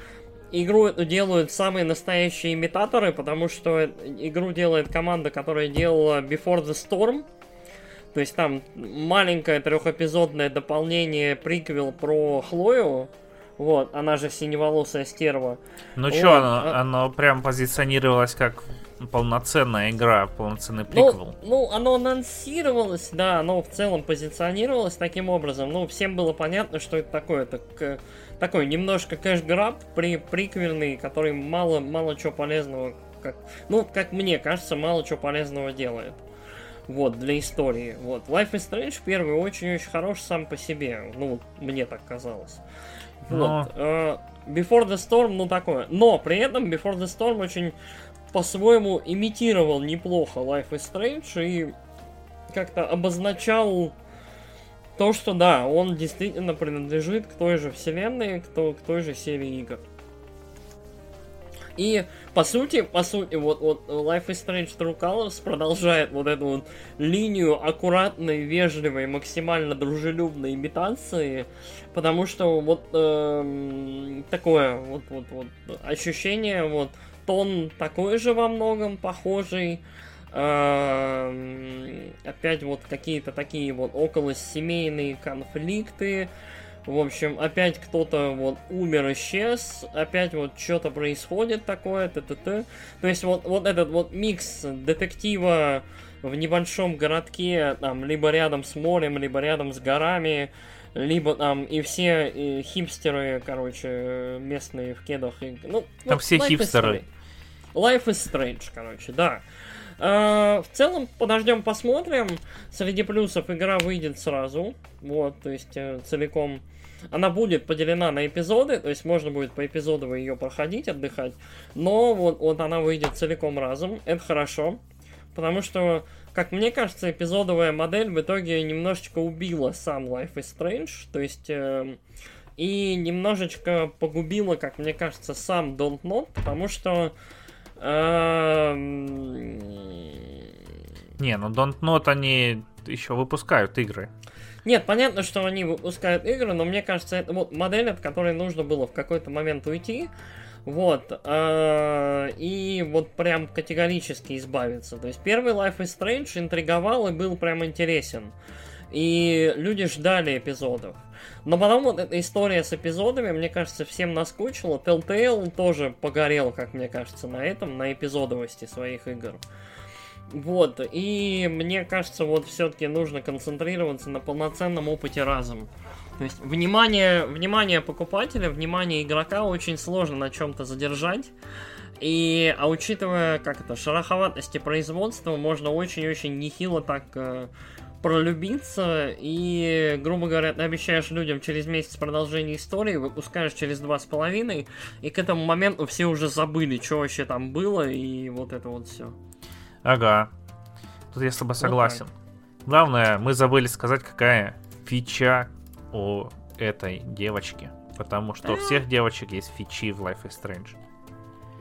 игру делают самые настоящие имитаторы, потому что игру делает команда, которая делала Before the Storm. То есть там маленькое трехэпизодное дополнение, приквел про Хлою, вот, она же синеволосая стерва. Ну вот. что, оно, а... оно прям позиционировалось как полноценная игра, полноценный ну, приквел. Ну, ну, оно анонсировалось, да, оно в целом позиционировалось таким образом. Ну, всем было понятно, что это такое. Это к, такой немножко кэш-граб при, приквельный, который мало, мало чего полезного, как, ну, как мне кажется, мало чего полезного делает. Вот, для истории. Вот. Life is Strange первый очень-очень хорош сам по себе. Ну, мне так казалось. Но... Вот. Uh, Before the Storm, ну такое. Но при этом Before the Storm очень по-своему имитировал неплохо Life is Strange и как-то обозначал то, что да, он действительно принадлежит к той же вселенной, к, той, к той же серии игр. И по сути, по сути, вот, вот Life is Strange True Colors продолжает вот эту вот линию аккуратной, вежливой, максимально дружелюбной имитации, потому что вот э, такое вот, вот, вот ощущение, вот тон такой же во многом похожий, э, опять вот какие-то такие вот около семейные конфликты, в общем, опять кто-то вот умер, исчез, опять вот что-то происходит такое, т, т, т. То есть вот, вот этот вот микс детектива в небольшом городке, там, либо рядом с морем, либо рядом с горами, либо там и все и хипстеры, короче, местные в кедах. И, ну, там вот, все хипстеры. Life is Strange, короче, да. Uh, в целом, подождем, посмотрим. Среди плюсов игра выйдет сразу. Вот, то есть uh, целиком она будет поделена на эпизоды, то есть можно будет по эпизоду ее проходить, отдыхать, но вот, вот она выйдет целиком разом, это хорошо, потому что, как мне кажется, эпизодовая модель в итоге немножечко убила сам Life is Strange, то есть... Э, и немножечко погубила, как мне кажется, сам Don't Not, потому что... Э, не, ну Don't Not они еще выпускают игры. Нет, понятно, что они выпускают игры, но мне кажется, это вот модель, от которой нужно было в какой-то момент уйти. Вот. Э, и вот прям категорически избавиться. То есть первый Life is Strange интриговал и был прям интересен. И люди ждали эпизодов. Но потом вот эта история с эпизодами, мне кажется, всем наскучила. Telltale тоже погорел, как мне кажется, на этом, на эпизодовости своих игр. Вот, и мне кажется, вот все-таки нужно концентрироваться на полноценном опыте разом. То есть внимание, внимание покупателя, внимание игрока очень сложно на чем-то задержать. И, а учитывая, как это, шероховатости производства, можно очень-очень нехило так э, пролюбиться. И, грубо говоря, ты обещаешь людям через месяц продолжение истории, выпускаешь через два с половиной, и к этому моменту все уже забыли, что вообще там было, и вот это вот все. Ага. Тут я с тобой согласен. Вот Главное, мы забыли сказать, какая фича у этой девочки. Потому что у всех девочек есть фичи в Life is Strange.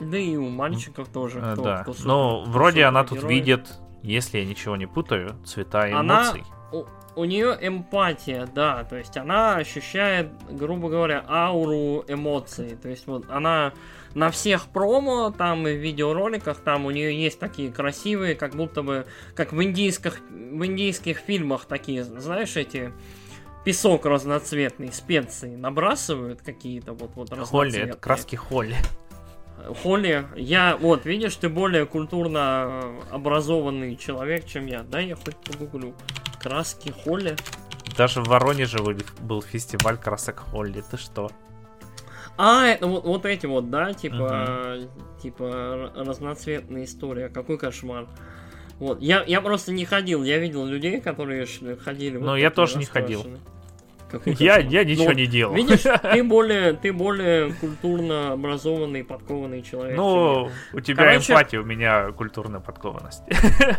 Да и у мальчиков тоже. Кто, да. Кто супер, ну, вроде она тут герой. видит если я ничего не путаю, цвета эмоций. Она, у, у нее эмпатия, да, то есть она ощущает, грубо говоря, ауру эмоций. То есть вот она на всех промо, там и в видеороликах, там у нее есть такие красивые, как будто бы, как в индийских, в индийских фильмах такие, знаешь, эти песок разноцветный, специи набрасывают какие-то вот, вот разноцветные. Холли, это краски холли. Холли, я, вот, видишь, ты более культурно образованный человек, чем я. Да, я хоть погуглю. Краски Холли. Даже в Воронеже был фестиваль красок Холли, ты что? А, это вот, вот эти вот, да, типа, угу. типа разноцветная история. Какой кошмар. Вот, я, я просто не ходил, я видел людей, которые ходили. Но вот я тоже не ходил. Я, я ничего ну, не делал. Видишь, *laughs* ты более, ты более культурно образованный, подкованный человек. Ну, у тебя Короче... эмпатия, у меня культурная подкованность.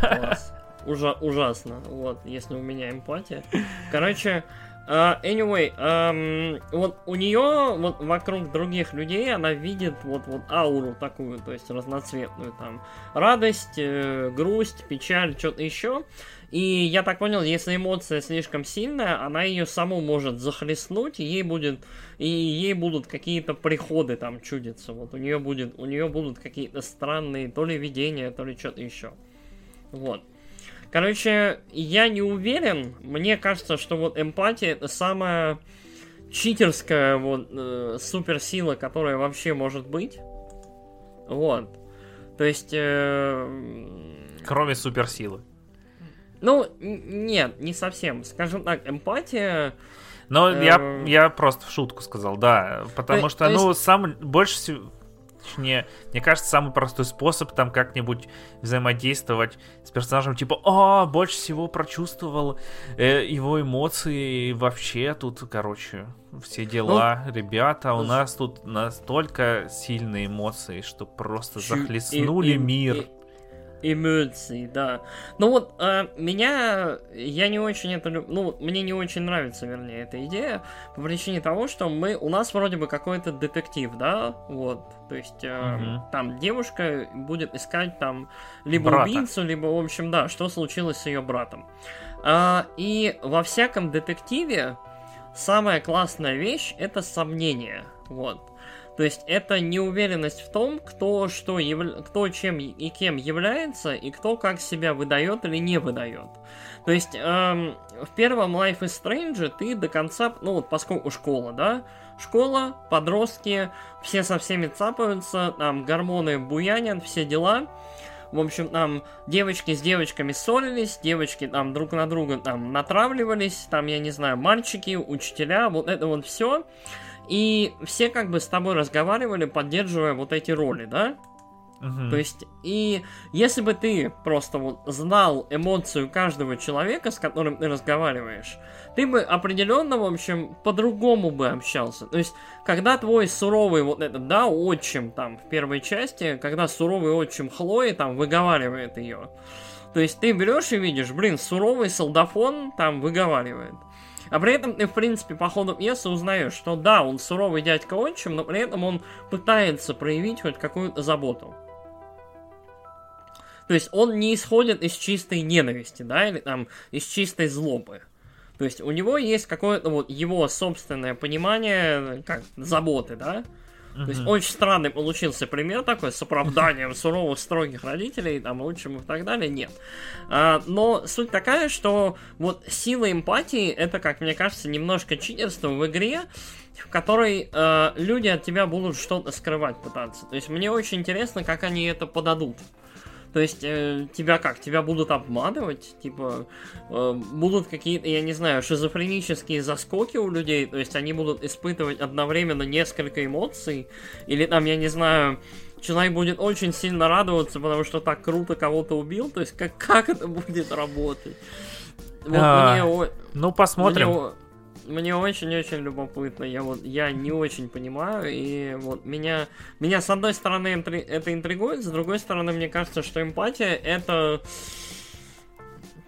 Класс. Ужа ужасно, вот, если у меня эмпатия. Короче, Uh, anyway, um, вот у нее вот вокруг других людей она видит вот вот ауру такую, то есть разноцветную там радость, э, грусть, печаль, что-то еще. И я так понял, если эмоция слишком сильная, она ее саму может захлестнуть, ей будет и ей будут какие-то приходы там чудиться. Вот у нее будет у нее будут какие-то странные то ли видения, то ли что-то еще. Вот. Короче, я не уверен. Мне кажется, что вот эмпатия это самая читерская вот э, суперсила, которая вообще может быть. Вот. То есть... Э, Кроме суперсилы. Ну, нет, не совсем. Скажем так, эмпатия... Но э, я, я просто в шутку сказал, да. Потому то, что, то ну, есть... сам больше всего Точнее, мне кажется, самый простой способ там как-нибудь взаимодействовать с персонажем, типа, а, больше всего прочувствовал э, его эмоции вообще тут, короче, все дела. Ну, Ребята, у нас тут настолько сильные эмоции, что просто захлестнули и, и, мир. И, эмоций, да. Ну вот, э, меня, я не очень это люблю, ну, мне не очень нравится, вернее, эта идея, по причине того, что мы, у нас вроде бы какой-то детектив, да, вот, то есть, э, угу. там девушка будет искать там либо Брата. убийцу, либо, в общем, да, что случилось с ее братом. Э, и во всяком детективе самая классная вещь это сомнение, вот. То есть это неуверенность в том, кто что яв... кто чем и кем является, и кто как себя выдает или не выдает. То есть эм, в первом Life is Strange ты до конца, ну вот поскольку школа, да, школа, подростки, все со всеми цапаются, там гормоны буянят, все дела. В общем, там девочки с девочками ссорились, девочки там друг на друга там натравливались, там, я не знаю, мальчики, учителя, вот это вот все. И все как бы с тобой разговаривали, поддерживая вот эти роли, да? Угу. То есть, и если бы ты просто вот знал эмоцию каждого человека, с которым ты разговариваешь, ты бы определенно, в общем, по-другому бы общался. То есть, когда твой суровый вот этот, да, отчим там в первой части, когда суровый отчим Хлои там выговаривает ее, то есть ты берешь и видишь, блин, суровый солдафон там выговаривает. А при этом ты, в принципе, по ходу пьесы узнаешь, что да, он суровый дядька отчим, но при этом он пытается проявить хоть какую-то заботу. То есть он не исходит из чистой ненависти, да, или там из чистой злобы. То есть у него есть какое-то вот его собственное понимание, как, заботы, да, то есть очень странный получился пример такой с оправданием *laughs* суровых строгих родителей, там, отчимов и так далее, нет. А, но суть такая, что вот сила эмпатии, это, как мне кажется, немножко читерство в игре, в которой э, люди от тебя будут что-то скрывать пытаться. То есть мне очень интересно, как они это подадут. То есть э, тебя как? Тебя будут обманывать? Типа э, будут какие-то, я не знаю, шизофренические заскоки у людей? То есть они будут испытывать одновременно несколько эмоций? Или там, я не знаю, человек будет очень сильно радоваться, потому что так круто кого-то убил? То есть как, как это будет работать? Вот а, мне, ну, посмотрим. Мне, мне очень-очень любопытно. Я вот я не очень понимаю. И вот меня, меня с одной стороны это интригует, с другой стороны, мне кажется, что эмпатия это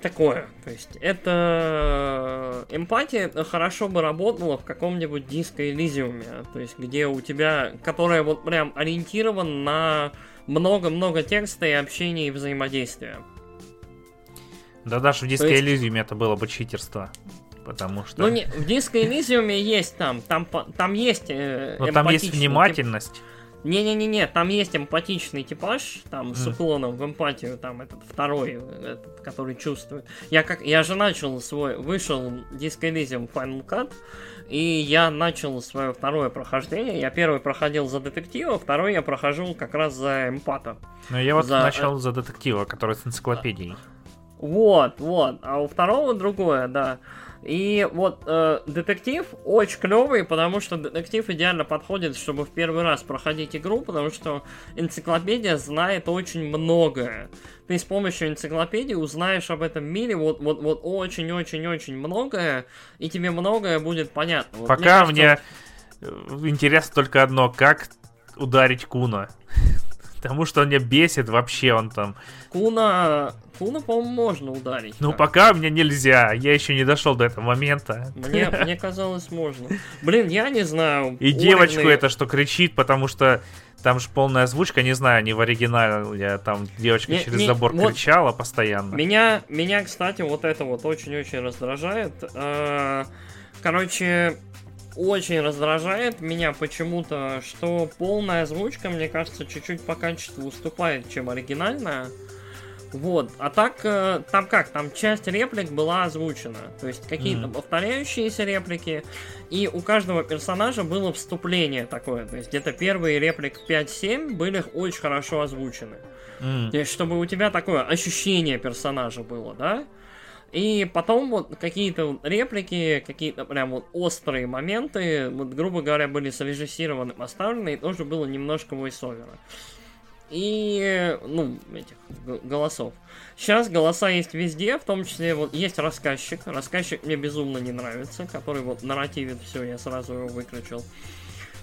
такое. То есть это эмпатия хорошо бы работала в каком-нибудь диско Элизиуме. То есть где у тебя, которая вот прям ориентирован на много-много текста и общения и взаимодействия. Да даже в Disco Elysium это было бы читерство. Потому что... Ну, не, в Disco Elysium есть там, там, там есть э, Но там есть внимательность. Не-не-не-не, там есть эмпатичный типаж, там, mm. с уклоном в эмпатию, там, этот второй, этот, который чувствует. Я как, я же начал свой, вышел Disco Elysium Final Cut, и я начал свое второе прохождение. Я первый проходил за детектива, второй я прохожу как раз за эмпата. Ну, я вот за... начал за детектива, который с энциклопедией. Вот, вот. А у второго другое, да. И вот э, детектив очень клевый, потому что детектив идеально подходит, чтобы в первый раз проходить игру, потому что энциклопедия знает очень многое. Ты с помощью энциклопедии узнаешь об этом мире вот вот вот очень очень очень многое, и тебе многое будет понятно. Вот Пока мне, кажется... мне интересно только одно, как ударить Куна. Потому что он меня бесит вообще, он там... Куна... Куна, по-моему, можно ударить. Ну, так. пока мне нельзя, я еще не дошел до этого момента. Мне, *laughs* мне казалось, можно. Блин, я не знаю. И Уровень... девочку это, что кричит, потому что там же полная озвучка, не знаю, не в оригинале, там девочка не, через не, забор вот кричала постоянно. Меня, меня, кстати, вот это вот очень-очень раздражает. А, короче, очень раздражает меня почему-то, что полная озвучка, мне кажется, чуть-чуть по качеству уступает, чем оригинальная. Вот, а так, э, там как, там часть реплик была озвучена, то есть какие-то mm-hmm. повторяющиеся реплики, и у каждого персонажа было вступление такое, то есть где-то первые реплик 5-7 были очень хорошо озвучены. Mm-hmm. То есть, чтобы у тебя такое ощущение персонажа было, да? И потом вот какие-то реплики, какие-то прям вот острые моменты, вот, грубо говоря, были срежиссированы, поставлены, и тоже было немножко войсовера. И, ну, этих голосов. Сейчас голоса есть везде, в том числе вот есть рассказчик. Рассказчик мне безумно не нравится, который вот нарративит все, я сразу его выключил.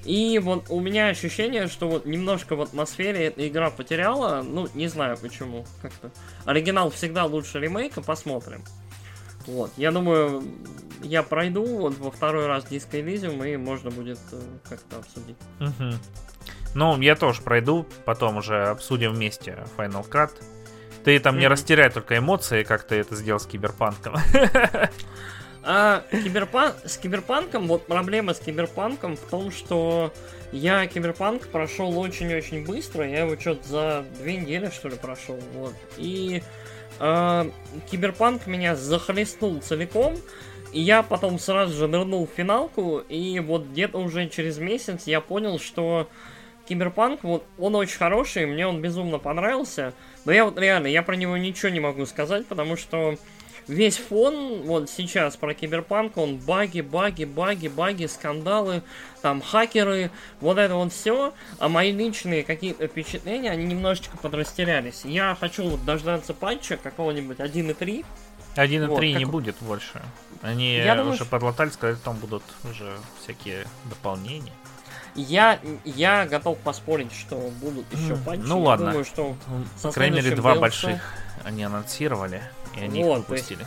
И вот у меня ощущение, что вот немножко в атмосфере эта игра потеряла, ну, не знаю почему, как-то. Оригинал всегда лучше ремейка, посмотрим. Вот, я думаю, я пройду вот во второй раз Disco Elysium, и можно будет э, как-то обсудить. Угу. Ну, я тоже пройду, потом уже обсудим вместе Final Cut. Ты там mm-hmm. не растеряй только эмоции, как ты это сделал с Киберпанком. *laughs* А киберпан... с Киберпанком, вот проблема с Киберпанком в том, что я Киберпанк прошел очень-очень быстро, я его что-то за две недели, что ли, прошел, вот. И э, Киберпанк меня захлестнул целиком, и я потом сразу же нырнул в финалку, и вот где-то уже через месяц я понял, что Киберпанк, вот он очень хороший, мне он безумно понравился, но я вот реально, я про него ничего не могу сказать, потому что весь фон вот сейчас про Киберпанк, он баги, баги, баги, баги, скандалы, там хакеры, вот это вот все, а мои личные какие-то впечатления, они немножечко подрастерялись. Я хочу вот дождаться патча какого-нибудь 1.3, 1.3 вот, не будет больше. Они я уже думаю, подлатали, сказали, там будут уже всякие дополнения. Я, я готов поспорить, что будут еще патчи. Ну ладно. Думаю, что По крайней мере, два DLC... больших они анонсировали, и они вот, их выпустили.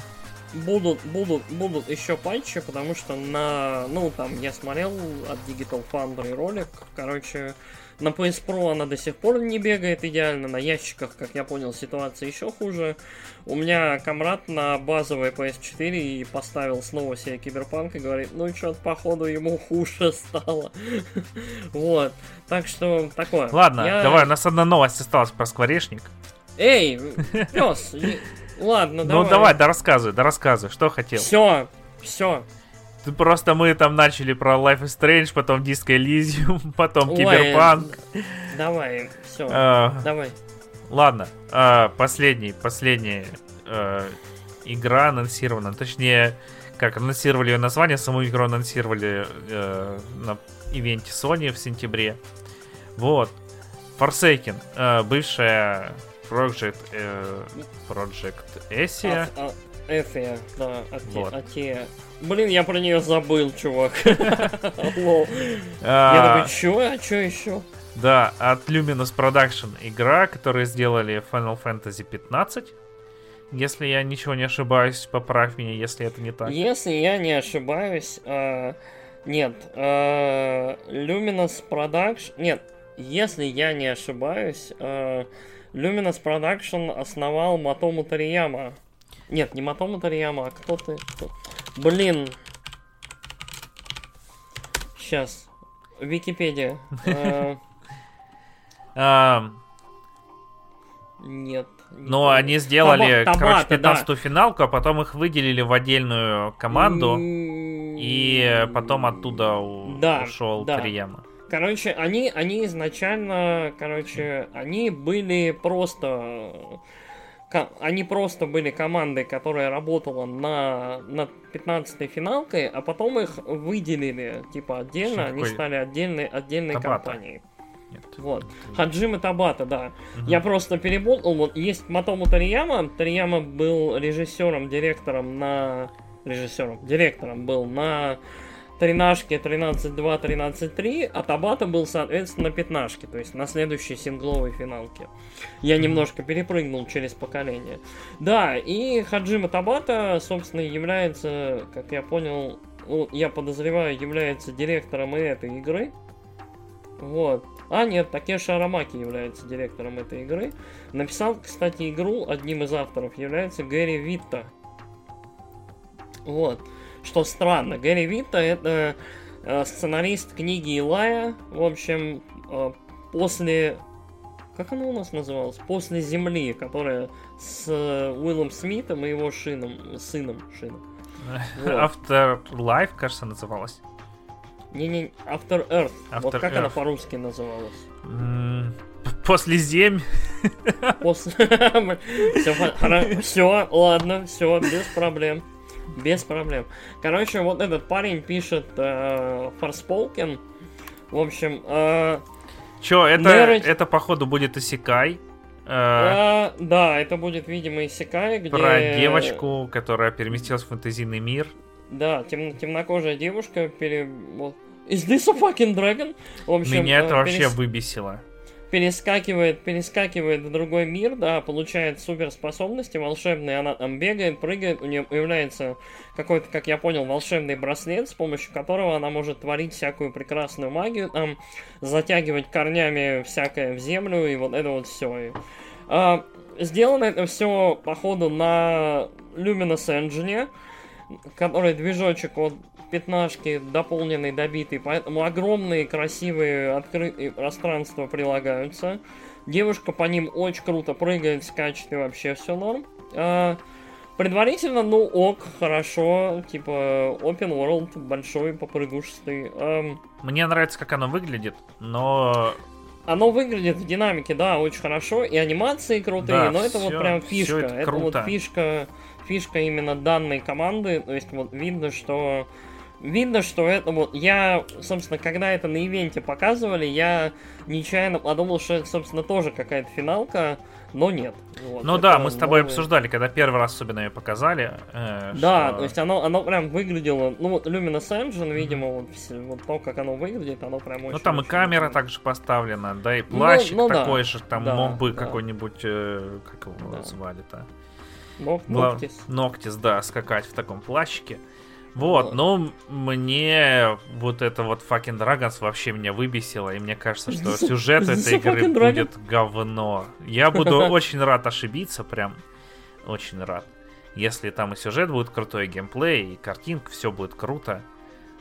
Будут, будут, будут еще патчи, потому что на, ну там я смотрел от Digital Foundry ролик, короче, на PS Pro она до сих пор не бегает идеально, на ящиках, как я понял, ситуация еще хуже. У меня комрад на базовой PS4 и поставил снова себе Киберпанк и говорит, ну что-то походу ему хуже стало. *laughs* вот, так что такое. Ладно, давай, у нас одна новость осталась про скворечник. Эй, *laughs* пес, ладно, давай. Ну давай, да рассказывай, да рассказывай, что хотел. Все, все, Просто мы там начали про Life is Strange, потом Disco Elysium, *laughs* потом Киберпанк. Давай, все, а, давай. Ладно, а, последний, последняя а, игра анонсирована, точнее, как анонсировали ее название, саму игру анонсировали э, на ивенте Sony в сентябре. Вот. Forsaken, э, бывшая Project, э, Project Asia. А, а, Эфия, да, а те, вот. а те Блин, я про нее забыл, чувак. *laughs* А. Я такой, чё? А чё еще? Да, от Luminous Production игра, которые сделали Final Fantasy 15. Если я ничего не ошибаюсь, поправь меня, если это не так. Если я не ошибаюсь, э, нет, э, Luminous Production, нет, если я не ошибаюсь, э, Luminous Production основал Матому Тарияма. Нет, не Матома Тарияма, а кто ты? Кто? Блин. Сейчас. Википедия. *laughs* Нет. Но они сделали, короче, 15-ю финалку, а потом их выделили в отдельную команду. И потом оттуда ушел Тарияма. Короче, они, они изначально, короче, они были просто... Они просто были командой, которая работала на, над 15-й финалкой, а потом их выделили, типа, отдельно, они стали отдельной, отдельной Табата. компанией. Нет. Вот. Хаджима Табата, да. Угу. Я просто перепутал. Вот есть Матому Тарияма. Тарияма был режиссером, директором на... Режиссером, директором был на тринашке 13-2, 13-3, а Табата был, соответственно, на пятнашке, то есть на следующей сингловой финалке. Я немножко перепрыгнул через поколение. Да, и Хаджима Табата, собственно, является, как я понял, ну, я подозреваю, является директором и этой игры. Вот. А, нет, Такеши Арамаки является директором этой игры. Написал, кстати, игру, одним из авторов является Гэри Витта. Вот. Что странно, Гэри Витта это э, сценарист книги Илая. В общем, э, после... Как она у нас называлась? После Земли, которая с э, Уиллом Смитом и его шином, сыном Шином. *laughs* Вот. Afterlife, кажется, называлась. Не-не, After Earth. After вот как Earth. она по-русски называлась? После земь. После... *laughs* Все, ладно, все, без проблем. Без проблем. Короче, вот этот парень пишет э. В общем... Э, Че, это, Нерч... это походу будет Исекай. Э, да, это будет, видимо, Исекай, где... Про девочку, которая переместилась в фэнтезийный мир. Да, тем, темнокожая девушка пере... Is this a fucking dragon? В общем, Меня это э, вообще перес... выбесило перескакивает, перескакивает в другой мир, да, получает суперспособности волшебные, она там бегает, прыгает, у нее появляется какой-то, как я понял, волшебный браслет, с помощью которого она может творить всякую прекрасную магию, там, затягивать корнями всякое в землю, и вот это вот все. а, сделано это все, походу, на Luminous Engine, который движочек вот пятнашки дополненный, добитый, поэтому огромные красивые открытые пространства прилагаются. Девушка по ним очень круто прыгает, скачет и вообще все норм. А, предварительно, ну ок, хорошо, типа open world, большой, попрыгушистый. А, Мне нравится, как оно выглядит, но оно выглядит в динамике, да, очень хорошо, и анимации крутые, да, но это все, вот прям фишка. Это, это вот фишка, фишка именно данной команды. То есть вот видно, что видно, что это вот... Я, собственно, когда это на ивенте показывали, я нечаянно подумал, что это, собственно, тоже какая-то финалка, но нет. Вот, ну да, мы с тобой новый... обсуждали, когда первый раз особенно ее показали. Э, да, что... то есть оно, оно прям выглядело... Ну вот Luminous Engine, видимо, вот, вот то, как оно выглядит, оно прям очень... Ну там очень, и камера очень... также поставлена, да, и ну, плащик ну, ну, такой да. же, там да, мог бы да. какой-нибудь... Э, как его да. звали-то? Ноктис. Ноктис, да, скакать в таком плащике. Вот, но мне вот это вот fucking Dragons вообще меня выбесило, и мне кажется, что *laughs* сюжет этой игры будет говно. Я буду *laughs* очень рад ошибиться, прям очень рад. Если там и сюжет будет крутой, и геймплей, и картинка, все будет круто.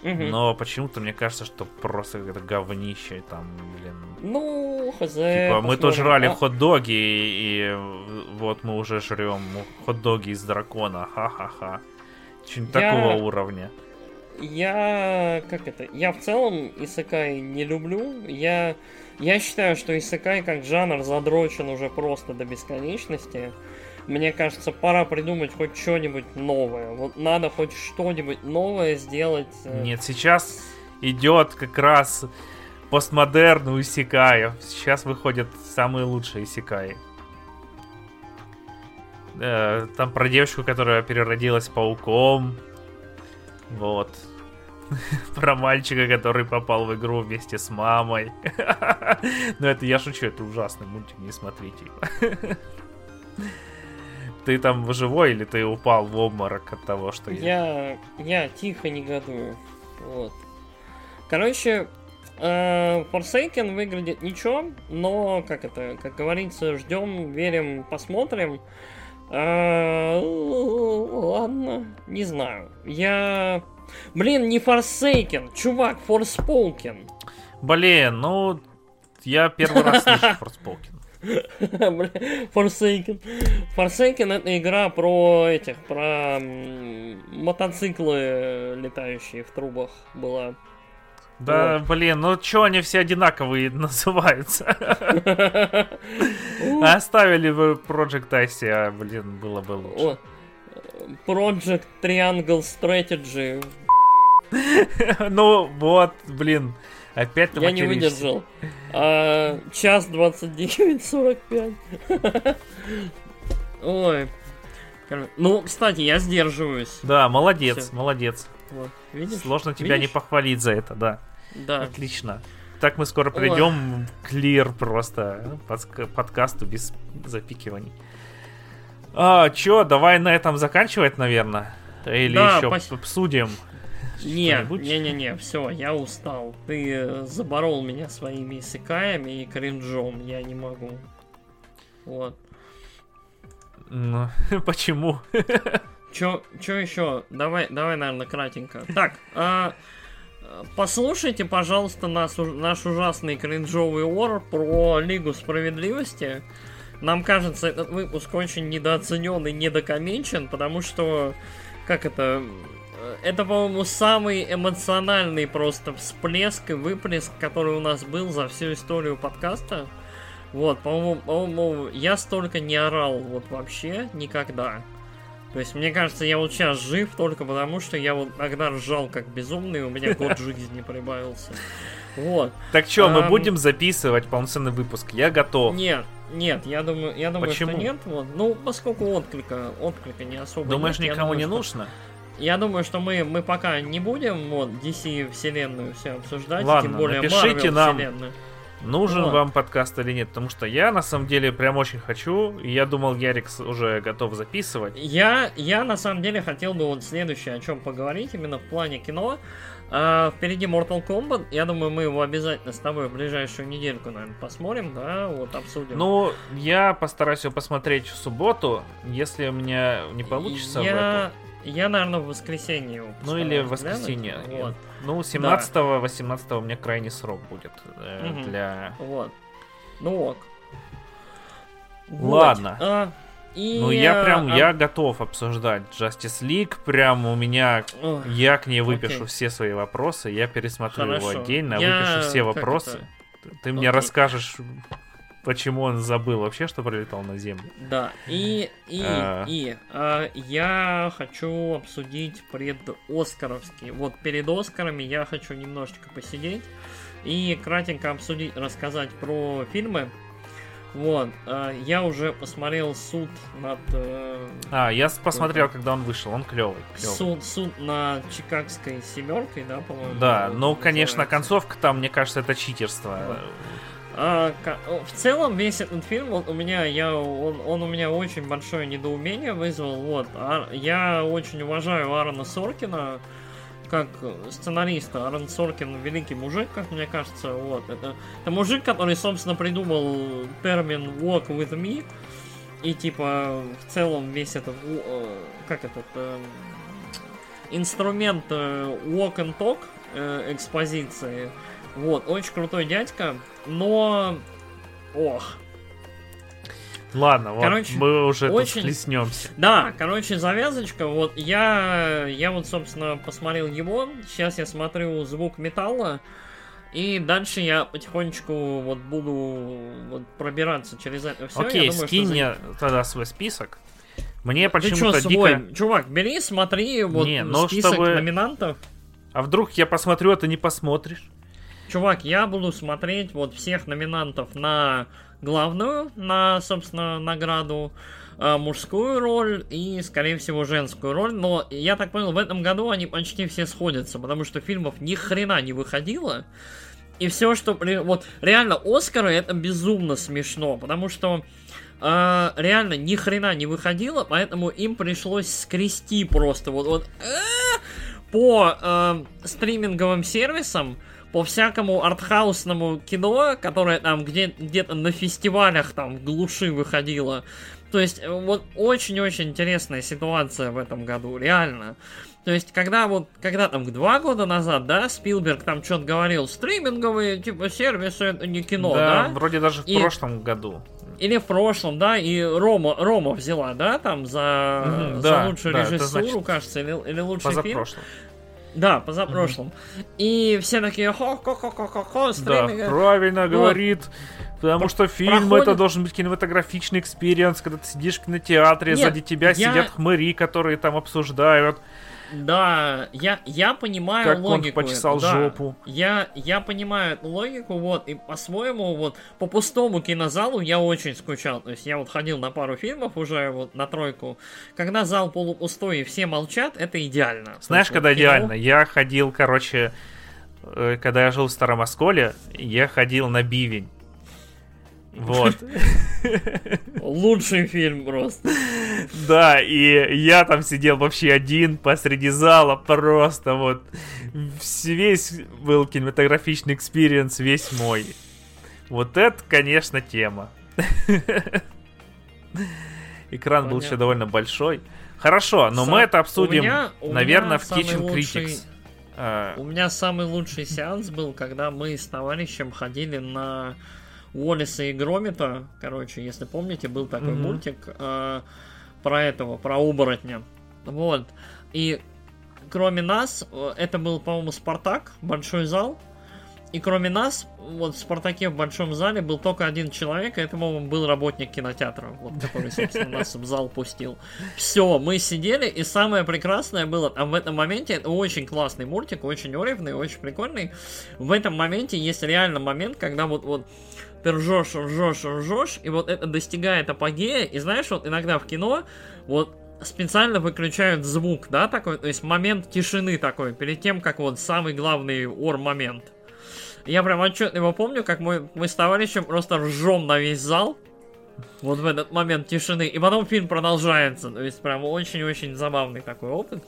Но почему-то мне кажется, что просто это говнище там, блин. Ну, хз. Типа, мы тут жрали а... хот-доги, и, и вот мы уже жрем хот-доги из дракона. Ха-ха-ха. Что-нибудь я... такого уровня. Я... Как это? Я в целом Исакай не люблю. Я... Я считаю, что Исакай как жанр задрочен уже просто до бесконечности. Мне кажется, пора придумать хоть что-нибудь новое. Вот надо хоть что-нибудь новое сделать. Э, Нет, сейчас идет как раз постмодерн у Исикаев. Сейчас выходят самые лучшие Исикаи. Э, там про девочку, которая переродилась пауком. Вот. *laughs* Про мальчика, который попал в игру вместе с мамой. *laughs* Но это я шучу, это ужасный мультик, не смотрите его. *laughs* Ты там живой или ты упал в обморок от того, что я... Я, тихо негодую. Вот. Короче, э, Forsaken выглядит ничего, но, как это, как говорится, ждем, верим, посмотрим. А, ладно, не знаю. Я... Блин, не Forsaken, чувак, Forspoken. Блин, ну, я первый раз слышу *laughs* Forspoken. Forsaken. Forsaken это игра про этих, про мотоциклы, летающие в трубах была. Да, вот. блин, ну чё они все одинаковые *laughs* называются? *laughs* Оставили бы Project Icy, а, блин, было бы лучше. Project Triangle Strategy. *laughs* Ну вот, блин. Опять ты Я не выдержал. А, час 29.45. *laughs* Ой. Ну, кстати, я сдерживаюсь. Да, молодец, Все. молодец. Вот. Видишь? Сложно тебя Видишь? не похвалить за это, да. Да. Отлично. Так мы скоро придем клир просто подкасту без запикиваний. А, чё, давай на этом заканчивать, наверное? Или да, еще пос... обсудим? Нет, не-не-не, все, я устал. Ты э, заборол меня своими исыкаями и кринжом, я не могу. Вот. Ну, *laughs* почему? Чё, чё еще? Давай, давай, наверное, кратенько. Так, а, послушайте, пожалуйста, нас, наш ужасный кринжовый ор про Лигу Справедливости. Нам кажется, этот выпуск очень недооценен и недокоменчен, потому что, как это, это, по-моему, самый эмоциональный просто всплеск и выплеск, который у нас был за всю историю подкаста. Вот, по-моему, по-моему, я столько не орал вот вообще никогда. То есть, мне кажется, я вот сейчас жив только потому, что я вот тогда ржал как безумный, у меня год *laughs* жизни прибавился. Вот. Так что, мы будем записывать полноценный выпуск? Я готов. Нет, нет, я думаю, я думаю, Почему? что нет. Вот. Ну, поскольку отклика, отклика не особо. Думаешь, нет, никому думаю, не что... нужно? Я думаю, что мы, мы пока не будем вот DC вселенную все обсуждать, Ладно, тем более напишите Marvel нам, вселенную. нужен вот. вам подкаст или нет, потому что я на самом деле прям очень хочу, и я думал, Ярикс уже готов записывать. Я, я на самом деле хотел бы вот следующее о чем поговорить, именно в плане кино. А, впереди Mortal Kombat. Я думаю, мы его обязательно с тобой в ближайшую недельку, наверное, посмотрим, да, вот обсудим. Ну, я постараюсь его посмотреть в субботу. Если у меня не получится я... в эту... Я, наверное, в воскресенье. Ну или в воскресенье. Вот. Ну, 17-18 да. у меня крайний срок будет э, угу. для... Вот. Ну ок. Ладно. Вот. А, и, ну, я прям, а... я готов обсуждать Justice League. Прям у меня, Ой, я к ней выпишу окей. все свои вопросы. Я пересмотрю Хорошо. его отдельно, я... выпишу все вопросы. Ты мне окей. расскажешь почему он забыл вообще, что прилетал на Землю. Да, и, и, а... и а, я хочу обсудить пред Оскаровский. Вот перед Оскарами я хочу немножечко посидеть и кратенько обсудить, рассказать про фильмы. Вот, а, я уже посмотрел суд над... Э, а, я посмотрел, когда он вышел, он клевый. Суд, суд на Чикагской семеркой, да, по-моему? Да, ну, конечно, концовка там, мне кажется, это читерство. Да. А, в целом весь этот фильм вот у меня я он, он у меня очень большое недоумение вызвал вот. А, я очень уважаю Аарона Соркина как сценариста. Аарон Соркин великий мужик как мне кажется вот. Это, это мужик который собственно придумал термин walk with me и типа в целом весь этот э, как этот э, инструмент э, walk and talk экспозиции. Вот, очень крутой дядька, но... Ох. Ладно, вот короче, мы уже очень... тут Да, короче, завязочка. Вот я, я вот, собственно, посмотрел его. Сейчас я смотрю звук металла. И дальше я потихонечку вот буду вот пробираться через это все. Окей, думаю, скинь мне за... тогда свой список. Мне почему-то дико... Чувак, бери, смотри, вот не, ну, список чтобы... номинантов. А вдруг я посмотрю, а ты не посмотришь? Чувак, я буду смотреть вот всех номинантов на главную, на, собственно, награду, э, мужскую роль и, скорее всего, женскую роль. Но я так понял, в этом году они почти все сходятся, потому что фильмов ни хрена не выходило. И все, что... Вот, реально, Оскары это безумно смешно, потому что э, реально ни хрена не выходило, поэтому им пришлось скрести просто вот, вот э, по э, стриминговым сервисам по всякому артхаусному кино, которое там где- где-то на фестивалях там в глуши выходило. То есть, э, вот очень-очень интересная ситуация в этом году, реально. То есть, когда вот, когда там два года назад, да, Спилберг там что-то говорил, стриминговые, типа, сервисы, это не кино, да? Да, вроде даже в И- прошлом году. Или в прошлом, да, и Рома, Рома взяла, да, там за, Мгм, за да, лучшую да, режиссуру, значит кажется, или, или лучший фильм. Да, позапрошлом. И все такие, хо-хо-хо-хо-хо, Да, стриминг. правильно говорит. Потому Про- что фильм проходит- это должен быть кинематографичный experience, когда ты сидишь в кинотеатре, Нет, сзади тебя я- сидят хмыри, которые там обсуждают, Да, я, я понимаю как он логику. почесал эту, да. жопу. Я, я понимаю эту логику, вот, и по-своему, вот, по пустому кинозалу я очень скучал. То есть я вот ходил на пару фильмов уже, вот, на тройку. Когда зал полупустой и все молчат, это идеально. Знаешь, есть, когда вот, кино- идеально? Я ходил, короче, э, когда я жил в Старом Осколе, я ходил на бивень. Вот. Лучший фильм просто. Да, и я там сидел вообще один посреди зала, просто вот весь был кинематографичный experience, весь мой. Вот это, конечно, тема. Экран был еще Понятно. довольно большой. Хорошо, но Са- мы это у обсудим, меня- у наверное, в Kitchen лучший- Critics. А, У меня самый лучший сеанс был, когда мы с товарищем ходили на Уоллиса и Громита. Короче, если помните, был такой Мгм. мультик э, про этого, про оборотня. Вот. И кроме нас, э, это был, по-моему, Спартак, большой зал. И кроме нас, вот в Спартаке в большом зале был только один человек, и это, по-моему, был работник кинотеатра, вот, который, собственно, нас в зал пустил. Все, мы сидели, и самое прекрасное было, а в этом моменте, это очень классный мультик, очень уровный, очень прикольный. В этом моменте есть реально момент, когда вот, вот ты ржешь, ржешь, ржешь, и вот это достигает апогея, и знаешь, вот иногда в кино, вот специально выключают звук, да, такой, то есть момент тишины такой, перед тем, как вот самый главный ор-момент. Я прям отчетливо помню, как мы, мы с товарищем просто ржем на весь зал, вот в этот момент тишины, и потом фильм продолжается, то есть прям очень-очень забавный такой опыт.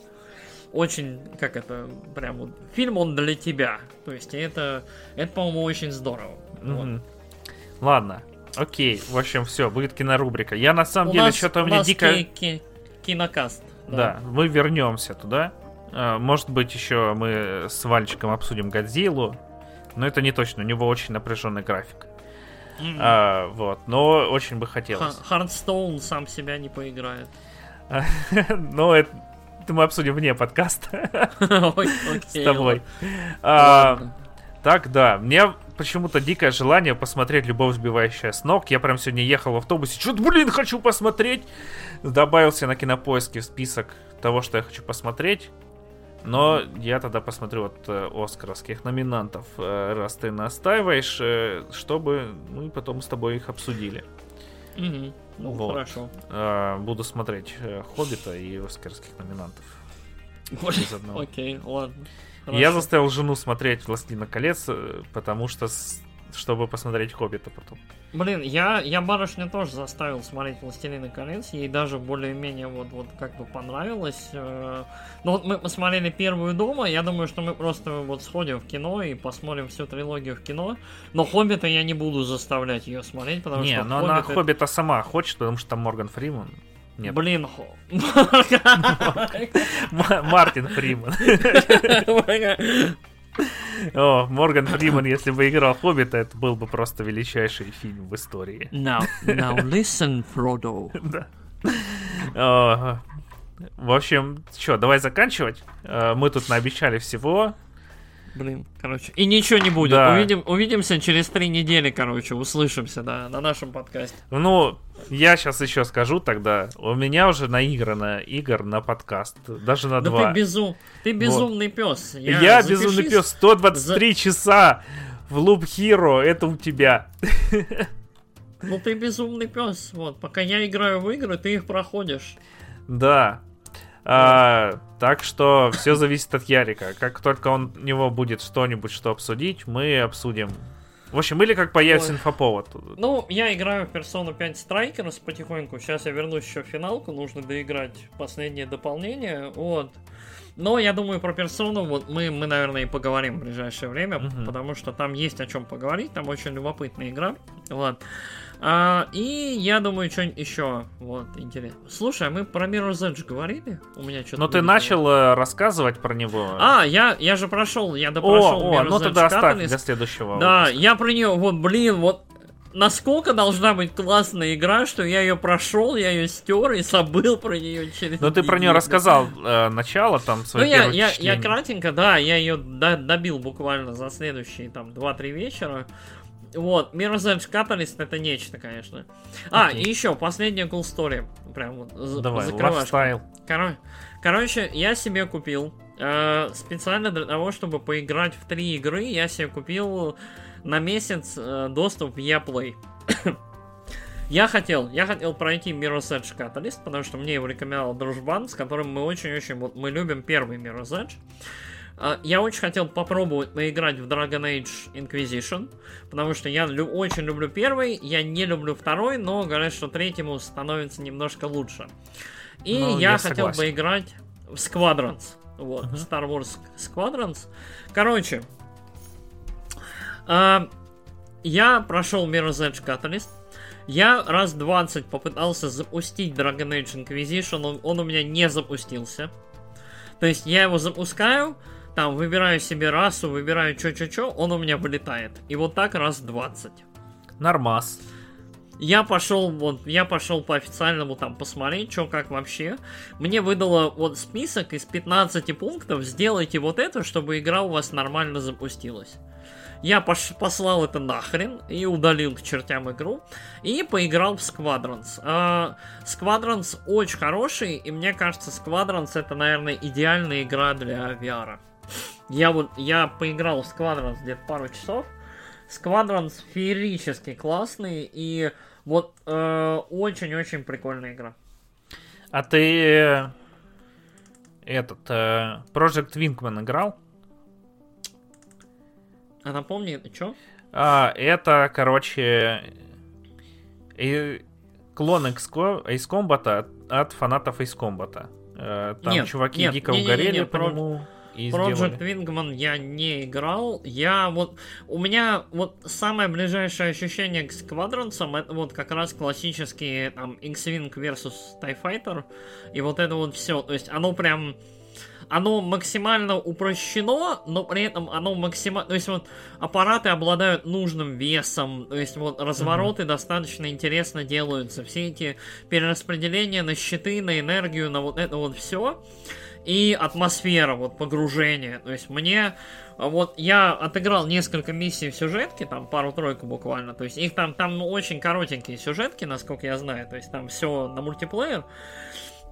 Очень, как это, прям вот, фильм он для тебя, то есть это, это, по-моему, очень здорово. Вот. Ладно, окей, в общем, все, будет кинорубрика. Я на самом У деле что-то у меня дико... ки- ки- кинокаст. Да, мы вернемся туда. А, Может быть, еще мы с Вальчиком обсудим Годзиллу. Но это не точно, у него очень напряженный график. М. А, вот, но очень бы хотелось. Ха- Хардстоун сам себя не поиграет. *laughs* Но это, это мы обсудим вне подкаста *laughs* с тобой. А. Так, да. Мне почему-то дикое желание посмотреть «Любовь, сбивающая с ног». Я прям сегодня ехал в автобусе. Что-то, блин, хочу посмотреть. Добавился на кинопоиске в список того, что я хочу посмотреть. Но я тогда посмотрю вот э, оскаровских номинантов, э, раз ты настаиваешь, э, чтобы мы потом с тобой их обсудили. Мгм. Ну, Вот. хорошо. Э, Буду смотреть э, «Хоббита» и оскаровских номинантов. Окей, ладно. Хорошо. заставил жену смотреть «Властелина колец», э, потому что... с- чтобы посмотреть «Хоббита» потом. Блин, я, я барышню тоже заставил смотреть «Властелины колец», ей даже более-менее вот, вот как бы понравилось. э. Ну вот мы посмотрели первую дома, я думаю, что мы просто вот сходим в кино и посмотрим всю трилогию в кино, но «Хоббита» я не буду заставлять ее смотреть, потому Не, что но она «Хоббит» это- «Хоббита» сама хочет, потому что там Морган Фриман. Нет, Блин, Мартин Фриман. О, Морган Фриман, если бы играл Хоббита, это был бы просто величайший фильм в истории. Now, now listen, Frodo. Да. О, В общем, что, давай заканчивать. Э, Мы тут наобещали всего. Блин, короче. И ничего не будет. Да. Увидим, увидимся через три недели, короче. Услышимся, да, на нашем подкасте. Ну, я сейчас еще скажу тогда. У меня уже наиграно игр на подкаст. Даже на Да два. ты, безум... ты безумный пес. Я, запишись- безумный пес, 123 часа в Loop Hero, это у тебя. Ну ты безумный пес. Вот, пока я играю в игры, ты их проходишь. Да. А, так что все зависит от Ярика. Как только он, у него будет что-нибудь, что обсудить, мы обсудим. В общем, или как появится Ой. инфоповод. Ну, я играю в Persona 5 Strikers потихоньку. Сейчас я вернусь еще в финалку. Нужно доиграть последнее дополнение. Вот. Но я думаю, про персону вот мы, мы наверное, и поговорим в ближайшее время, угу. потому что там есть о чем поговорить, там очень любопытная игра. Вот. А, и я думаю, что-нибудь еще вот интересно. Слушай, а мы про Mirror's Edge говорили? У меня что-то. Ну ты начал э, рассказывать про него. А, я, я же прошел, я допрошел о, о, ну тогда оставь для следующего. Да, выпуска. я про нее, вот, блин, вот насколько должна быть классная игра, что я ее прошел, я ее стер и забыл про нее через. Ну ты про нее рассказал э, начало там Ну я, я, я кратенько, да, я ее до, добил буквально за следующие там 2-3 вечера. Вот, Mirror's Edge Catalyst это нечто, конечно. А, okay. и еще, последняя cool story. Прям вот Давай, лайфстайл. Кор- короче, я себе купил э, специально для того, чтобы поиграть в три игры, я себе купил на месяц э, доступ в Yaplay. *coughs* я хотел, я хотел пройти Mirror's Edge Catalyst, потому что мне его рекомендовал дружбан, с которым мы очень-очень, вот мы любим первый Mirror's Edge. Uh, я очень хотел попробовать поиграть в Dragon Age Inquisition, потому что я лю- очень люблю первый, я не люблю второй, но говорят, что третьему становится немножко лучше. И ну, я, я хотел согласен. поиграть в Squadrons. Вот, uh-huh. Star Wars Squadrons. Короче, я прошел Mirror's Edge Catalyst. Я раз 20 попытался запустить Dragon Age Inquisition, он, он у меня не запустился. То есть я его запускаю, там выбираю себе расу, выбираю чё-чё-чё, он у меня вылетает. И вот так раз 20. Нормас. Я пошел, вот, я пошел по официальному там посмотреть, что как вообще. Мне выдало вот список из 15 пунктов, сделайте вот это, чтобы игра у вас нормально запустилась. Я пош- послал это нахрен и удалил к чертям игру. И поиграл в Squadrons. Uh, Squadrons очень хороший, и мне кажется, Squadrons это, наверное, идеальная игра для VR. Я вот, я поиграл в Squadrons где-то пару часов. Squadrons феерически классный, и вот э, очень-очень прикольная игра. А ты э, этот э, Project Wingman играл? А напомни, что? А, это, короче, и, клон Ace Combat от, от фанатов Ace Combat. Э, там нет, чуваки нет, дико не, угорели не, не, не, по про... нему. И Project Wingman я не играл. Я вот... У меня вот самое ближайшее ощущение к Squadrons это вот как раз классические там X-Wing versus TIE Fighter. И вот это вот все. То есть оно прям оно максимально упрощено, но при этом оно максимально... То есть вот аппараты обладают нужным весом, то есть вот развороты mm-hmm. достаточно интересно делаются. Все эти перераспределения на щиты, на энергию, на вот это вот все. И атмосфера, вот погружение. То есть мне... Вот я отыграл несколько миссий в сюжетке, там пару-тройку буквально. То есть их там, там ну, очень коротенькие сюжетки, насколько я знаю. То есть там все на мультиплеер.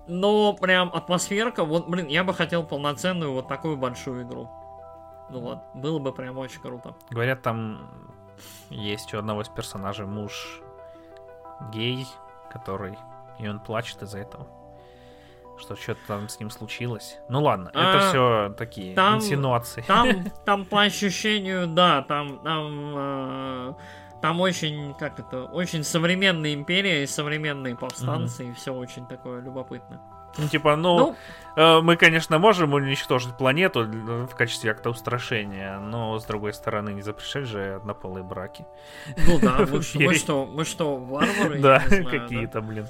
Но прям атмосферка, вот, блин, я бы хотел полноценную вот такую большую игру. Ну вот, было бы прям очень круто. Говорят, там есть у одного из персонажей муж гей, который... И он плачет из-за этого. Что что-то там с ним случилось. Ну ладно, а, это все такие там, инсинуации. Там, *laughs* там по ощущению, да, там, там э, там очень, как это, очень современная империя и современные повстанцы, mm-hmm. и все очень такое любопытно. Ну, типа, ну, ну э, мы, конечно, можем уничтожить планету в качестве акта устрашения, но, с другой стороны, не запрещать же однополые браки. Ну да, мы, мы *laughs* что, мы что, варвары? Да, какие-то, блин.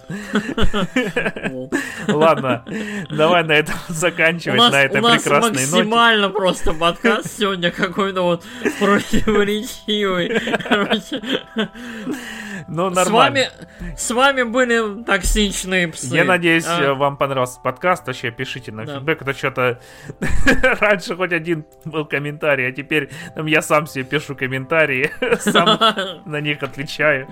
Ладно, давай на этом *laughs* заканчивать, на этой прекрасной ноте. максимально просто подкаст сегодня какой-то вот противоречивый. Короче, ну, нормально. С вами, с вами были токсичные псы. Я надеюсь, а? вам понравился подкаст. Вообще, пишите на да. фидбэк. Это что-то... *laughs* Раньше хоть один был комментарий, а теперь там, я сам себе пишу комментарии. *laughs* Сам *laughs* на них отвечаю.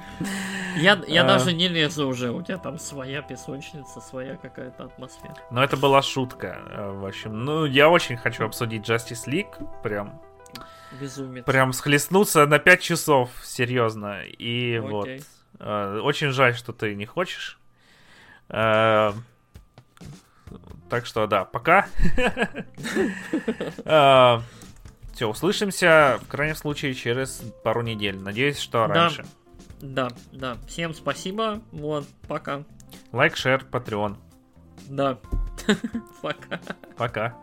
Я, я а... даже не лезу уже. У тебя там своя песочница, своя какая-то атмосфера. Но это была шутка. Э, в общем, ну, я очень хочу обсудить Justice League. Прям Безумец. Прям схлестнуться на 5 часов, серьезно. И Окей. вот. Э, очень жаль, что ты не хочешь. Э, так что да, пока. *laughs* Э, Все, услышимся, в крайнем случае, через пару недель. Надеюсь, что раньше. Да, да. Всем спасибо. Вот, пока. Лайк, шер, патреон. Да. *laughs* Пока. Пока.